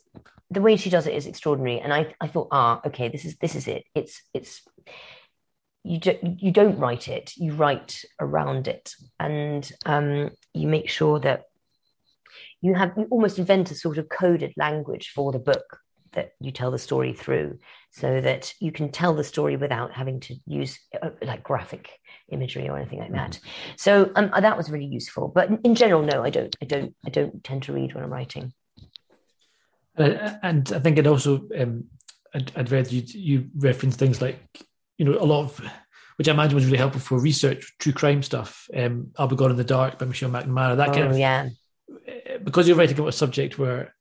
the way she does it is extraordinary, and I I thought, ah, okay, this is this is it. It's it's you do, you don't write it, you write around it, and um, you make sure that you have you almost invent a sort of coded language for the book that you tell the story through, so that you can tell the story without having to use uh, like graphic imagery or anything like that. So um, that was really useful. But in, in general, no, I don't, I don't, I don't tend to read when I'm writing. And, and I think it also, um, I'd, I'd read you you reference things like you know a lot of, which I imagine was really helpful for research, true crime stuff. Um, I'll be gone in the dark by Michelle McNamara. That kind oh, of yeah, because you're writing about a subject where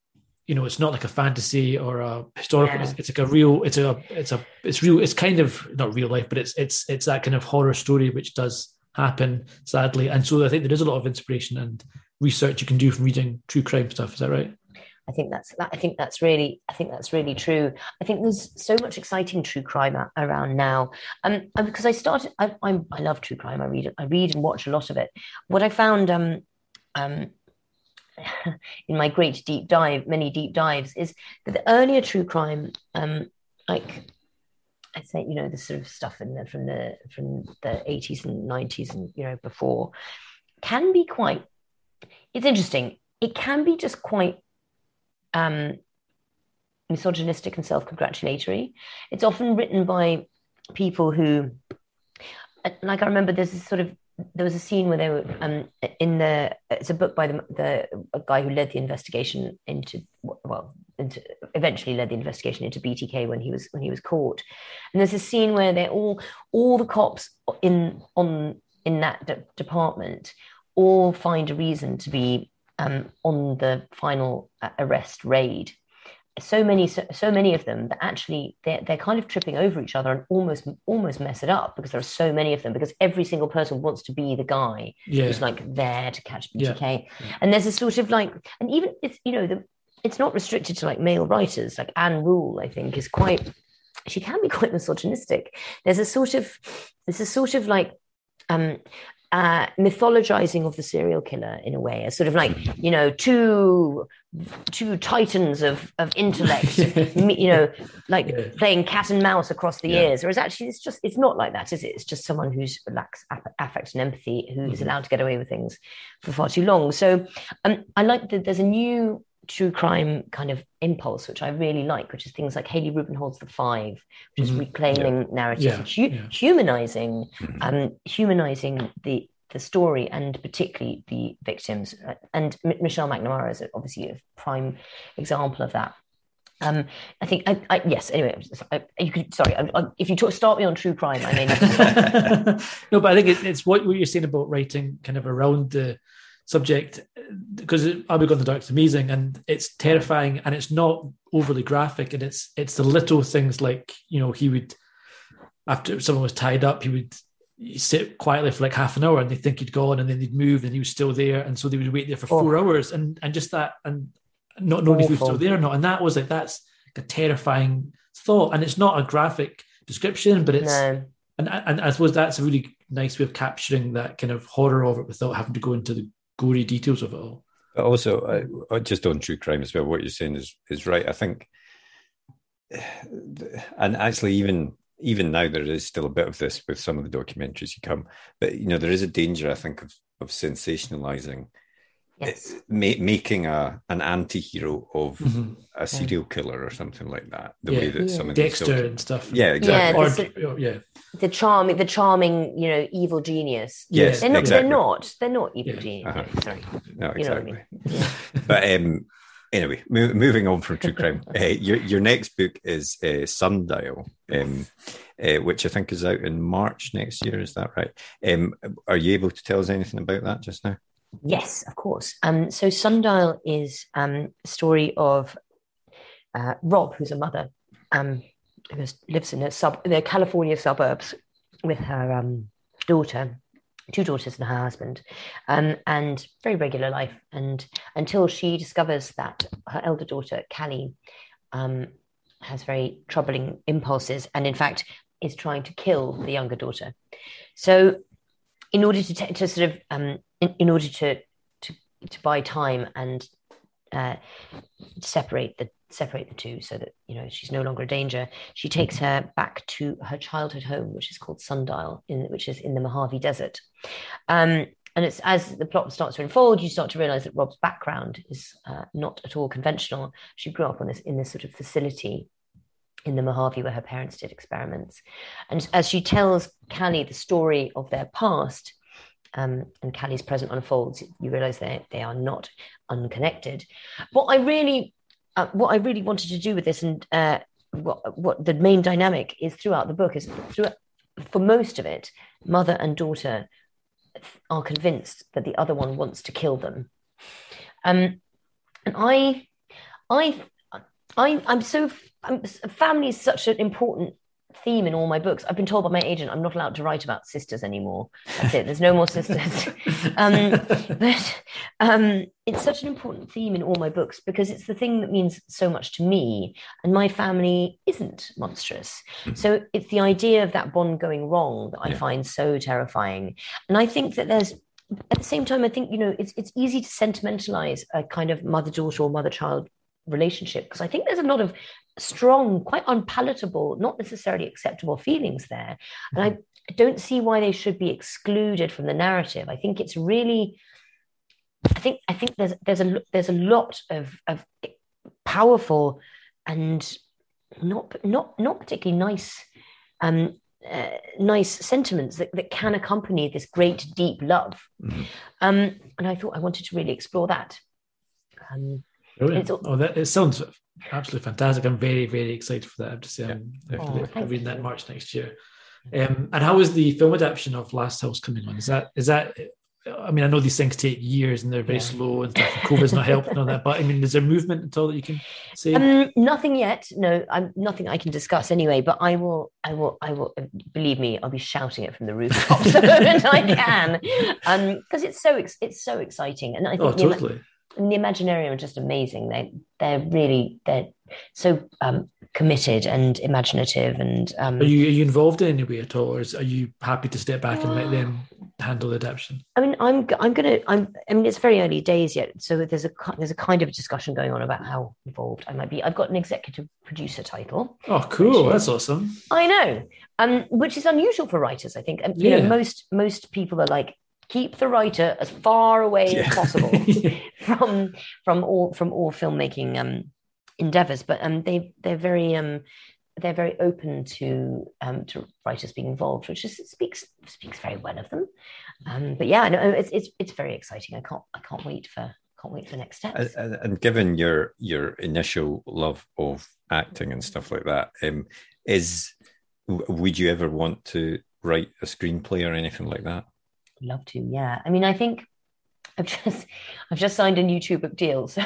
you know it's not like a fantasy or a historical. Yeah. It's, it's like a real. It's a. It's a. It's real. It's kind of not real life, but it's it's it's that kind of horror story which does happen sadly. And so I think there is a lot of inspiration and research you can do from reading true crime stuff. Is that right? I think that's. I think that's really, I think that's really true. I think there's so much exciting true crime around now. Um, because I started, I, I'm, I love true crime. I read, I read and watch a lot of it. What I found, um, um, in my great deep dive, many deep dives, is that the earlier true crime, um, like I'd say, you know, the sort of stuff in the, from the from the 80s and 90s and you know before, can be quite. It's interesting. It can be just quite um, misogynistic and self-congratulatory. It's often written by people who, like I remember, there's this sort of there was a scene where they were um, in the it's a book by the the a guy who led the investigation into well into, eventually led the investigation into BTK when he was when he was caught and there's a scene where they're all all the cops in on in that de- department all find a reason to be um, on the final uh, arrest raid. So many so, so many of them that actually they're, they're kind of tripping over each other and almost almost mess it up because there are so many of them because every single person wants to be the guy Yeah. who's like there to catch Yeah. BTK and there's a sort of like and even it's you know the it's not restricted to like male writers. Like Ann Rule I think is quite she can be quite misogynistic. There's a sort of there's a sort of like um uh, mythologizing of the serial killer in a way, a sort of like you know two two titans of of intellect, you know, like Yeah. playing cat and mouse across the Yeah. years. Whereas actually, it's just it's not like that, is it? It's just someone who's lacks aff- affect and empathy, who is Mhm. allowed to get away with things for far too long. So, um, I like that there's a new true crime kind of impulse, which I really like, which is things like Hallie Rubenhold's The Five, which is Mhm. reclaiming narratives, Yeah, and hu- yeah. humanizing Mhm. um, humanizing the the story and particularly the victims. Uh, And M- Michelle McNamara is obviously a prime example of that. Um, I think, I, I, yes. Anyway, I'm just- I, you could. Sorry, I, I, if you talk, start me on true crime, I may need to stop. no, but I think it, it's what, what you're saying about writing kind of around the subject. because I'll be gone in the dark is amazing and it's terrifying and it's not overly graphic and it's it's the little things like you know he would after someone was tied up he would sit quietly for like half an hour and they think he'd gone and then they'd move and he was still there and so they would wait there for oh. four hours and and just that and not knowing if he was still there or not and that was like that's a terrifying thought and it's not a graphic description but it's no. and and I suppose that's a really nice way of capturing that kind of horror of it without having to go into the gory details of it all. But also, uh, just on true crime as well, what you're saying is is right. I think, and actually, even even now, there is still a bit of this with some of the documentaries you come. But you know, there is a danger, I think, of of sensationalizing yes. ma- making a an anti-hero of mm-hmm. a serial killer or something like that the yeah. way that some of Dexter and stuff yeah exactly yeah, or, yeah the charming the charming you know evil genius yes they're not exactly. they're not they're not evil yeah. genius uh-huh. sorry no exactly you know I mean? but um anyway mo- moving on from true crime uh, your your next book is uh, sundial um uh, which I think is out in March next year. Is that right? Um, are you able to tell us anything about that just now? Yes, of course. Um, so Sundial is um, a story of uh, Rob, who's a mother, um, who lives in a sub the California suburbs with her um, daughter, two daughters and her husband, um, and very regular life. And until she discovers that her elder daughter, Callie, um, has very troubling impulses, and in fact is trying to kill the younger daughter. So, in order to, t- to sort of um, in, in order to, to to buy time and uh, separate the separate the two so that you know she's no longer a danger she takes her back to her childhood home which is called sundial in which is in the mojave desert. Um, and it's as the plot starts to unfold you start to realize that rob's background is uh, not at all conventional. She grew up on this in this sort of facility in the Mojave where her parents did experiments. And as she tells Callie the story of their past, um, and Callie's present unfolds, you realize that they are not unconnected. What I really uh, what I really wanted to do with this, and uh, what what the main dynamic is throughout the book is through for most of it, mother and daughter are convinced that the other one wants to kill them, um, and I I I I'm so I'm, family is such an important theme in all my books. I've been told by my agent I'm not allowed to write about sisters anymore. That's it. There's no more sisters. um, but um, it's such an important theme in all my books because it's the thing that means so much to me. And my family isn't monstrous. Mm-hmm. So it's the idea of that bond going wrong that I yeah. find so terrifying. And I think that there's at the same time, I think you know it's it's easy to sentimentalize a kind of mother daughter or mother child relationship because I think there's a lot of strong, quite unpalatable, not necessarily acceptable feelings there. And I, I don't see why they should be excluded from the narrative. I think it's really, I think I think there's there's a there's a lot of of powerful and not not not particularly nice um uh, nice sentiments that, that can accompany this great deep love mm-hmm. um and i thought i wanted to really explore that um Brilliant. oh that it sounds absolutely fantastic. I'm very, very excited for that. I have to say, I'm, yeah. oh, reading that March next year. Um, and how is the film adaptation of Last House coming on? Is that is that? I mean, I know these things take years and they're very yeah. slow and stuff. COVID's not helping on that, but I mean, is there movement at all that you can say? Um, nothing yet. No, I'm nothing I can discuss anyway. But I will, I will, I will. Believe me, I'll be shouting it from the rooftops the moment I can, because um, it's so it's so exciting. And I think oh, totally and the Imaginarium are just amazing. They they're really they're so um, committed and imaginative. And um, are you are you involved in any way at all, or is, are you happy to step back and let them handle the adaptation? I mean, I'm I'm gonna I'm I mean it's very early days yet, so there's a there's a kind of discussion going on about how involved I might be. I've got an executive producer title. Oh, cool! That's awesome. I know, um, which is unusual for writers. I think. You yeah. know, most most people are like keep the writer as far away yeah. as possible from from all from all filmmaking um, endeavors. But um, they they're very um, they're very open to um, to writers being involved, which just speaks speaks very well of them. Um, but yeah, no, it's it's it's very exciting. I can't I can't wait for can't wait for next steps. And, and given your your initial love of acting and stuff like that, um, is would you ever want to write a screenplay or anything like that? Love to. Yeah. I mean, I think I've just I've just signed a new two book deal, so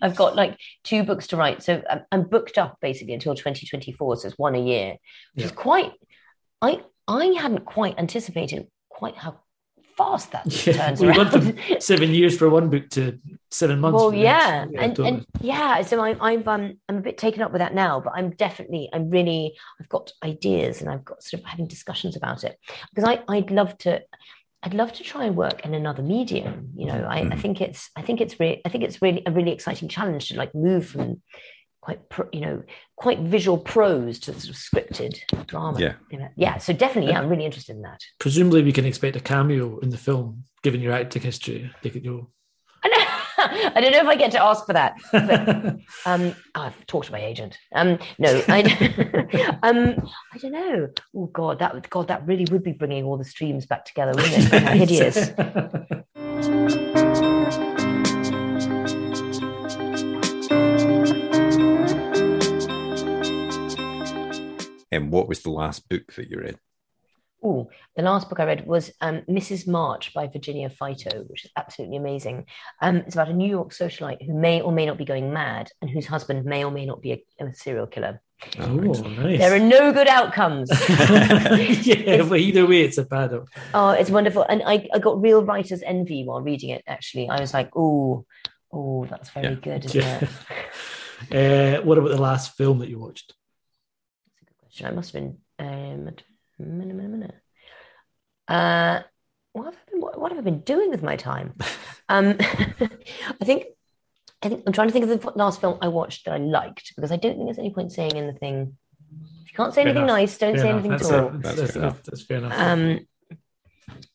I've got like two books to write. So I'm, I'm booked up basically until 2024. So it's one a year, which Yeah. is quite. I I hadn't quite anticipated quite how fast that Yeah, turns gone around. from seven years for one book to seven months. well, for the yeah, and and yeah. So I'm I'm um, I'm a bit taken up with that now, but I'm definitely I'm really I've got ideas and I've got sort of having discussions about it because I I'd love to. I'd love to try and work in another medium. You know, I, I hmm. think it's I think it's really I think it's really a really exciting challenge to like move from quite pro, you know quite visual prose to sort of scripted drama. Yeah. You know, yeah. So definitely, yeah, I'm really interested in that. presumably we can expect a cameo in the film, given your acting history. They could go. I don't, know if I get to ask for that. But, um, oh, I've talked to my agent. Um, no, I, um, I don't know. Oh God, that would God, that really would be bringing all the streams back together, wouldn't it? Hideous. And what was the last book that you read? Oh, the last book I read was um, Mrs. March by Virginia Feito, which is absolutely amazing. Um, it's about a New York socialite who may or may not be going mad and whose husband may or may not be a, a serial killer. oh, nice. There are no good outcomes. yeah, but either way, it's a bad one. Oh, it's wonderful. And I, I got real writer's envy while reading it, actually. I was like, oh, oh, that's very Yeah. good, isn't Yeah. it? Uh, what about the last film that you watched? That's a good question. I must have been um a minute, minute, minute. Uh what have I been what, what have I been doing with my time? um I think I think I'm trying to think of the last film I watched that I liked because I don't think there's any point saying anything. If you can't say Fair anything enough. nice, don't Fair say enough. anything That's, at all. that's, That's that's, fair enough. that's fair enough. Um,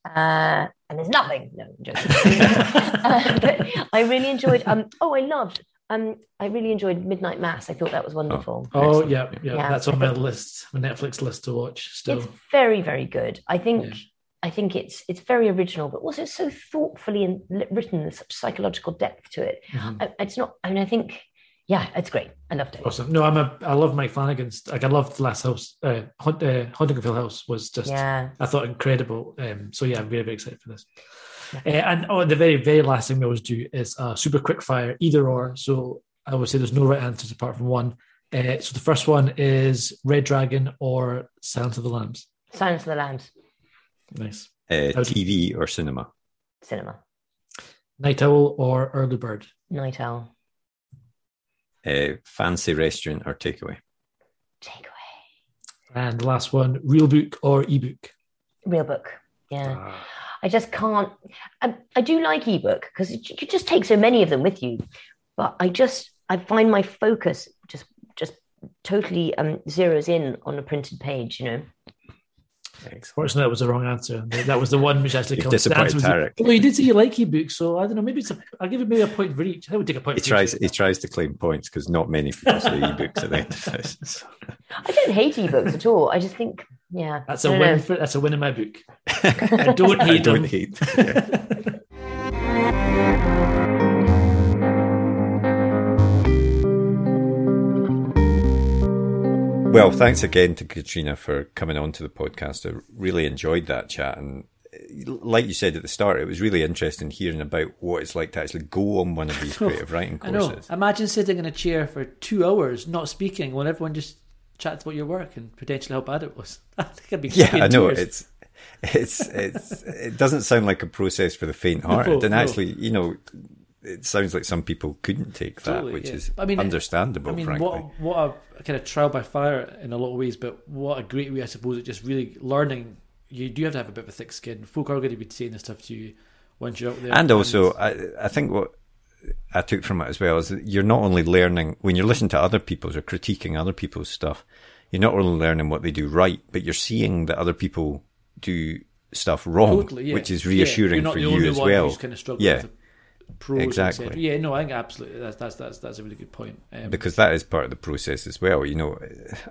uh, and there's nothing. No, I'm joking. uh, but I really enjoyed. Um, oh, I loved. Um, I really enjoyed Midnight Mass. I thought that was wonderful. oh, excellent. yeah, yeah, Yeah, that's on my list, my Netflix list to watch still. It's very, very good. I think. Yeah. I think it's it's very original, but also so thoughtfully and written. There's such psychological depth to it. Mhm. I, it's not. I mean, I think. Yeah, it's great. I loved it. Awesome. No, I'm a. I love Mike Flanagan's. Like I loved the last house. Uh, Haunt, uh, Haunting of Hill House was just. Yeah. I thought incredible. Um, so yeah, I'm very very excited for this. Uh, and oh, the very very last thing we always do is uh, super quick fire, either or. So I would say there's no right answers apart from one. Uh, so the first one is Red Dragon or Silence of the Lambs. Silence of the Lambs, Nice. Uh, How do TV or cinema? cinema, Night Owl or Early Bird. Night Owl, Uh, fancy restaurant or takeaway? takeaway, And the last one, real book or ebook. real book. Yeah. Ah, I just can't. I, I do like ebook because you could just take so many of them with you, but I just I find my focus just just totally um zeroes in on a printed page. You know, Fortunately, that was the wrong answer. That was the one which actually You've comes. The disappointed answer was- Tarek. Well, you did say you like ebooks, so I don't know. Maybe it's a. I'll give it maybe a point for each. I would take a point. He for tries. Each. He tries to claim points because not many people say ebooks at the end of this. I don't hate ebooks at all. I just think, yeah, That's a win. For, that's a win in my book. I don't I hate don't them. hate. Yeah. Well, thanks again to Catriona for coming on to the podcast. I really enjoyed that chat. And uh, like you said at the start, it was really interesting hearing about what it's like to actually go on one of these creative writing courses. Imagine sitting in a chair for two hours, not speaking, while everyone just chats about your work and potentially how bad it was. I think I'd be Yeah, I know. tears. It's it's it's it doesn't sound like a process for the faint-hearted. No, and no. actually, you know, it sounds like some people couldn't take that, Totally, which yeah. is I mean, understandable, I mean, frankly. what what a kind of trial by fire in a lot of ways, but what a great way, I suppose, at just really learning. You do have to have a bit of a thick skin. Folk are going to be saying this stuff to you once you're out there. and also, I, I think what I took from it as well is that you're not only learning when you're listening to other people's or critiquing other people's stuff. You're not only learning what they do right, but you're seeing that other people do stuff wrong, totally, yeah. which is Yeah, reassuring not for you as well. Kind of Yeah. Pros, Exactly. etc. Yeah, no, I think absolutely that's that's that's that's a really good point. Um, because that is part of the process as well. You know,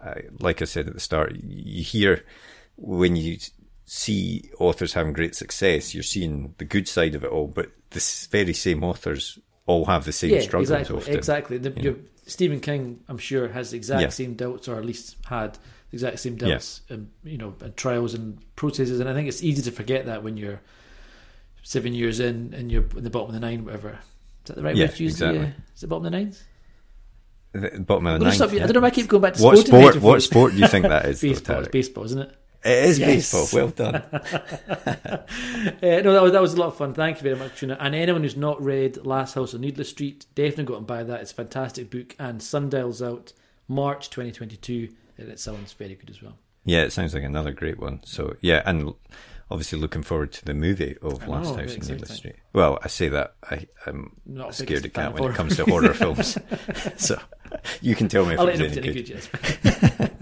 I, like I said at the start, you hear when you see authors having great success, you're seeing the good side of it all, but this very same authors all have the same yeah, struggles exactly, often. exactly. The, your, Stephen King, I'm sure, has the exact Yeah. same doubts, or at least had the exact same doubts, and you know, and trials and processes. And I think it's easy to forget that when you're seven years in and you're in the bottom of the nine, whatever. Is that the right Yeah, way to use exactly. the? Uh, is it bottom of the nines? The bottom of the ninth. stop you. I don't know why I keep going back to What sport? What sport do you think that is? baseball. It's baseball, isn't it? It is Yes. baseball. Well done. Uh, no, that was that was a lot of fun. Thank you very much, Tuna. And anyone who's not read Last House on Needless Street, definitely go and buy that. It's a fantastic book. And Sundial's out March 2022, and it sounds very good as well. Yeah, it sounds like another great one. So yeah, and obviously looking forward to the movie of Last House in Needless exciting. Street. Well, I say that I, I'm Not scared of cat when horror it comes to horror films. so you can tell me if I'll let you any good. good. Yes.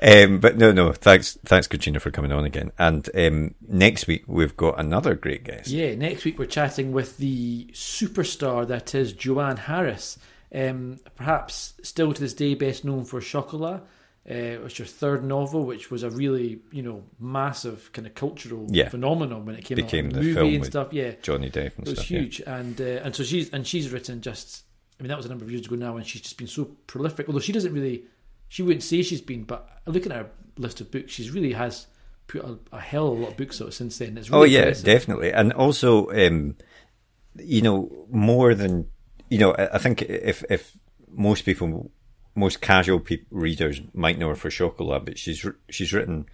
Um, but no, no, thanks, thanks, Catriona, for coming on again. And um, next week we've got another great guest. Yeah, next week we're chatting with the superstar that is Joanne Harris. Um, perhaps still to this day best known for Chocolat. Uh, it was her third novel, which was a really, you know, massive kind of cultural Yeah. phenomenon when it came Became out. the movie film and stuff. Yeah, Johnny Depp and it was stuff. yeah. huge, and uh, and so she's and she's written just. I mean, that was a number of years ago now, and she's just been so prolific. Although she doesn't really, she wouldn't say she's been, but looking at her list of books, she's really has put a, a hell of a lot of books out since then. It's really Oh yeah, impressive. definitely, and also, um, you know, more than you know. I I think if if most people, most casual peop readers might know her for Chocolat, but she's she's written,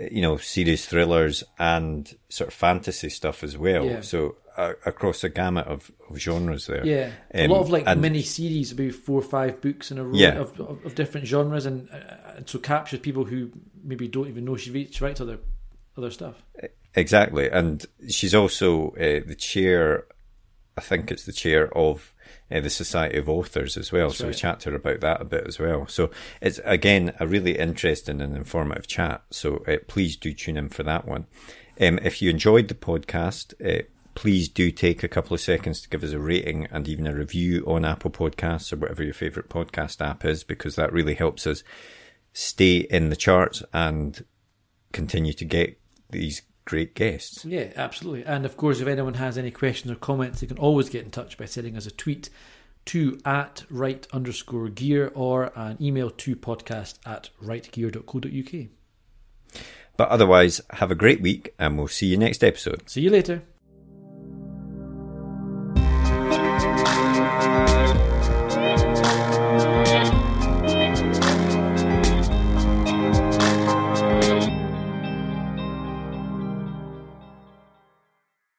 uh, you know, serious thrillers and sort of fantasy stuff as well. Yeah. So uh, across a gamut of, of genres there. Yeah, a Um, lot of like and- mini series, maybe four or five books in a row Yeah. of, of, of different genres, and, uh, and so captures people who maybe don't even know she writes, she writes other other stuff. Exactly, and she's also uh, the chair. I think it's the chair of uh, the Society of Authors as well. so we right. chat to her about that a bit as well. So it's again a really interesting and informative chat. So uh, please do tune in for that one. Um, if you enjoyed the podcast, uh, please do take a couple of seconds to give us a rating and even a review on Apple Podcasts or whatever your favorite podcast app is, because that really helps us stay in the charts and continue to get these great guests. Yeah, absolutely. And of course, if anyone has any questions or comments, they can always get in touch by sending us a tweet to at write underscore gear or an email to podcast at writegear.co.uk. But otherwise, have a great week and we'll see you next episode. See you later.